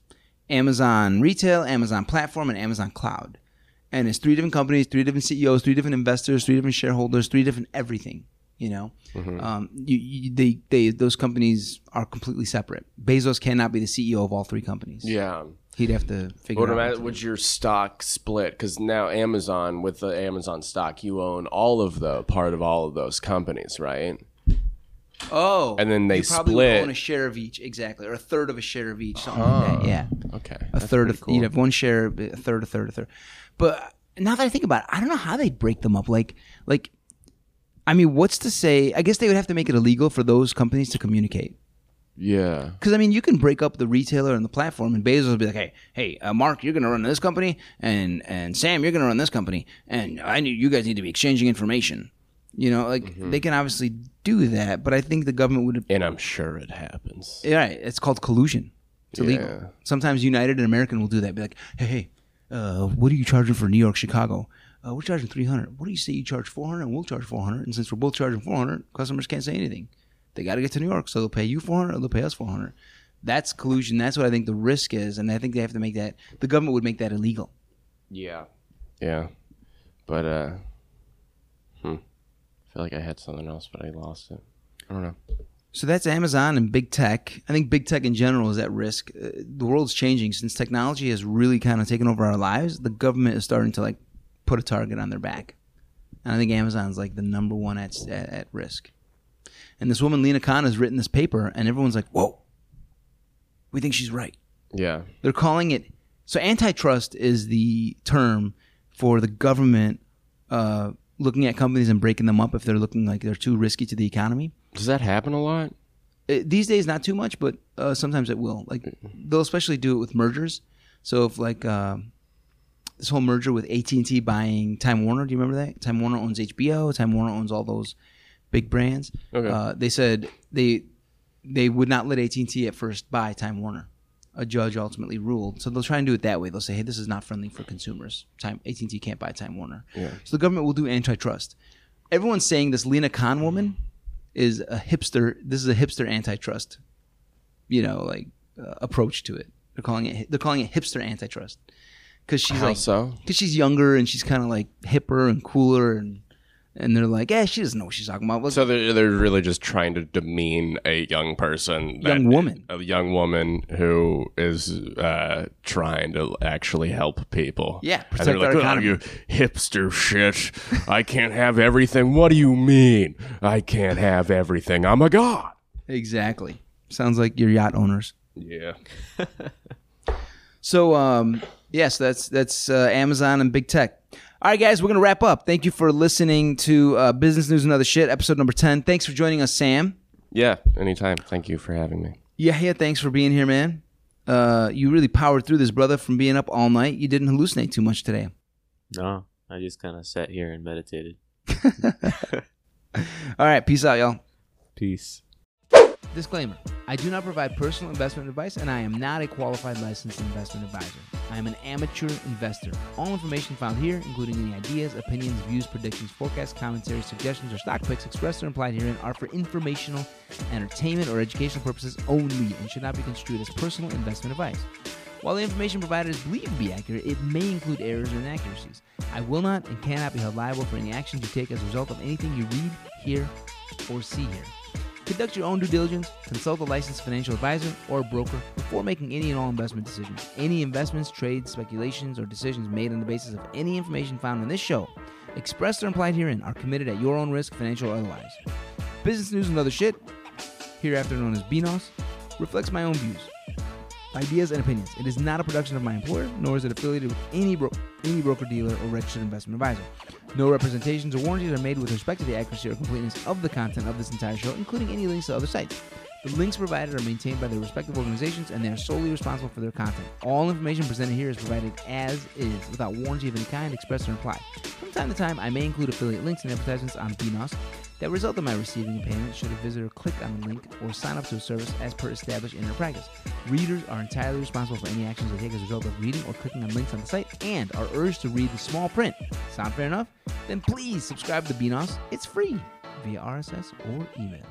Amazon Retail, Amazon Platform, and Amazon Cloud. And it's three different companies, three different CEOs, three different investors, three different shareholders, three different everything. You know, um, you, you, they, they, those companies are completely separate. Bezos cannot be the CEO of all three companies. yeah. He'd have to figure out. what do. would your stock split? Because now Amazon, with the Amazon stock, you own all of the part of all of those companies, right? Oh, And then they you probably split. own a share of each, exactly, or a third of a share of each, something like that. Yeah, Okay, a third of you'd have one share, a third, a third, a third. But now that I think about it, I don't know how they'd break them up. Like, like, I mean, what's to say? I guess they would have to make it illegal for those companies to communicate. Yeah. Because I mean, you can break up the retailer and the platform, and Bezos will be like, "Hey, hey, uh, Mark, you're going to run this company, and and Sam, you're going to run this company, and I need you guys need to be exchanging information." You know, like Mm-hmm. they can obviously do that, but I think the government would. And I'm sure it happens. Yeah, right. It's called collusion. It's illegal. Yeah. Sometimes United and American will do that. Be like, "Hey, hey, uh, what are you charging for New York, Chicago?" Uh, we're charging three hundred. What do you say you charge four hundred, and we'll charge four hundred? And since we're both charging four hundred, customers can't say anything. They got to get to New York, so they'll pay you four hundred, or they'll pay us four hundred. That's collusion. That's what I think the risk is, and I think they have to make that. The government would make that illegal. Yeah. Yeah. But uh hmm. I feel like I had something else but I lost it. I don't know. So that's Amazon and big tech. I think big tech in general is at risk. Uh, the world's changing since technology has really kind of taken over our lives. The government is starting to like put a target on their back, and I think Amazon's like the number one at at, at risk. And this woman Lina Khan has written this paper, and everyone's like, "Whoa, we think she's right." Yeah. They're calling it so antitrust is the term for the government uh, looking at companies and breaking them up if they're looking like they're too risky to the economy Does that happen a lot? it, these days not too much but uh, sometimes it will like they'll especially do it with mergers so if like uh, this whole merger with AT&T buying Time Warner. Do you remember that? Time Warner owns HBO Time Warner owns all those big brands. Okay. uh, they said they they would not let AT&T at first buy Time Warner. A judge ultimately ruled. So they'll try and do it that way. They'll say hey this is not friendly for consumers. Time AT&T can't buy Time Warner. Yeah. so the government will do antitrust. Everyone's saying this Lina Khan woman is a hipster. This is a hipster antitrust, you know, like uh, approach to it. They're calling it they're calling it hipster antitrust because she's How like so? because she's younger and she's kind of like hipper and cooler and and they're like, yeah, she doesn't know what she's talking about. Let's- So they're, they're really just trying to demean a young person, Young woman. a young woman who is uh, trying to actually help people. Yeah, and they're protect like, our "Oh, economy." you hipster shit! I can't have everything. What do you mean? I can't have everything. I'm a god. exactly. Sounds like your yacht owners. Yeah. So um, yes, that's that's uh, Amazon and big tech. All right, guys, we're gonna wrap up. Thank you for listening to uh, Business News and Other Shit, episode number ten. Thanks for joining us, Sam. Yeah. Anytime. Thank you for having me. Yeah, yeah. Thanks for being here, man. Uh, you really powered through this, brother, from being up all night. You didn't hallucinate too much today. No, I just kind of sat here and meditated. All right, peace out, y'all. Peace. Disclaimer I do not provide personal investment advice, and I am not a qualified licensed investment advisor. I am an amateur investor. All information found here, including any ideas, opinions, views, predictions, forecasts, commentaries, suggestions, or stock picks expressed or implied herein, are for informational, entertainment, or educational purposes only and should not be construed as personal investment advice. While the information provided is believed to be accurate, it may include errors or inaccuracies. I will not and cannot be held liable for any actions you take as a result of anything you read, hear, or see here. Conduct your own due diligence, consult a licensed financial advisor or broker before making any and all investment decisions. Any investments, trades, speculations, or decisions made on the basis of any information found on this show, expressed or implied herein, are committed at your own risk, financial or otherwise. Business news and other shit, hereafter known as BNOS, reflects my own views, ideas, and opinions. It is not a production of my employer, nor is it affiliated with any bro- any broker dealer or registered investment advisor. No representations or warranties are made with respect to the accuracy or completeness of the content of this entire show, including any links to other sites. The links provided are maintained by their respective organizations and they are solely responsible for their content. All information presented here is provided as is, without warranty of any kind, expressed or implied. From time to time, I may include affiliate links and advertisements on BNOS that result in my receiving a payment should a visitor click on the link or sign up to a service as per established in their practice. Readers are entirely responsible for any actions they take as a result of reading or clicking on links on the site and are urged to read the small print. Sound fair enough? Then please subscribe to BNOS. It's free via RSS or email.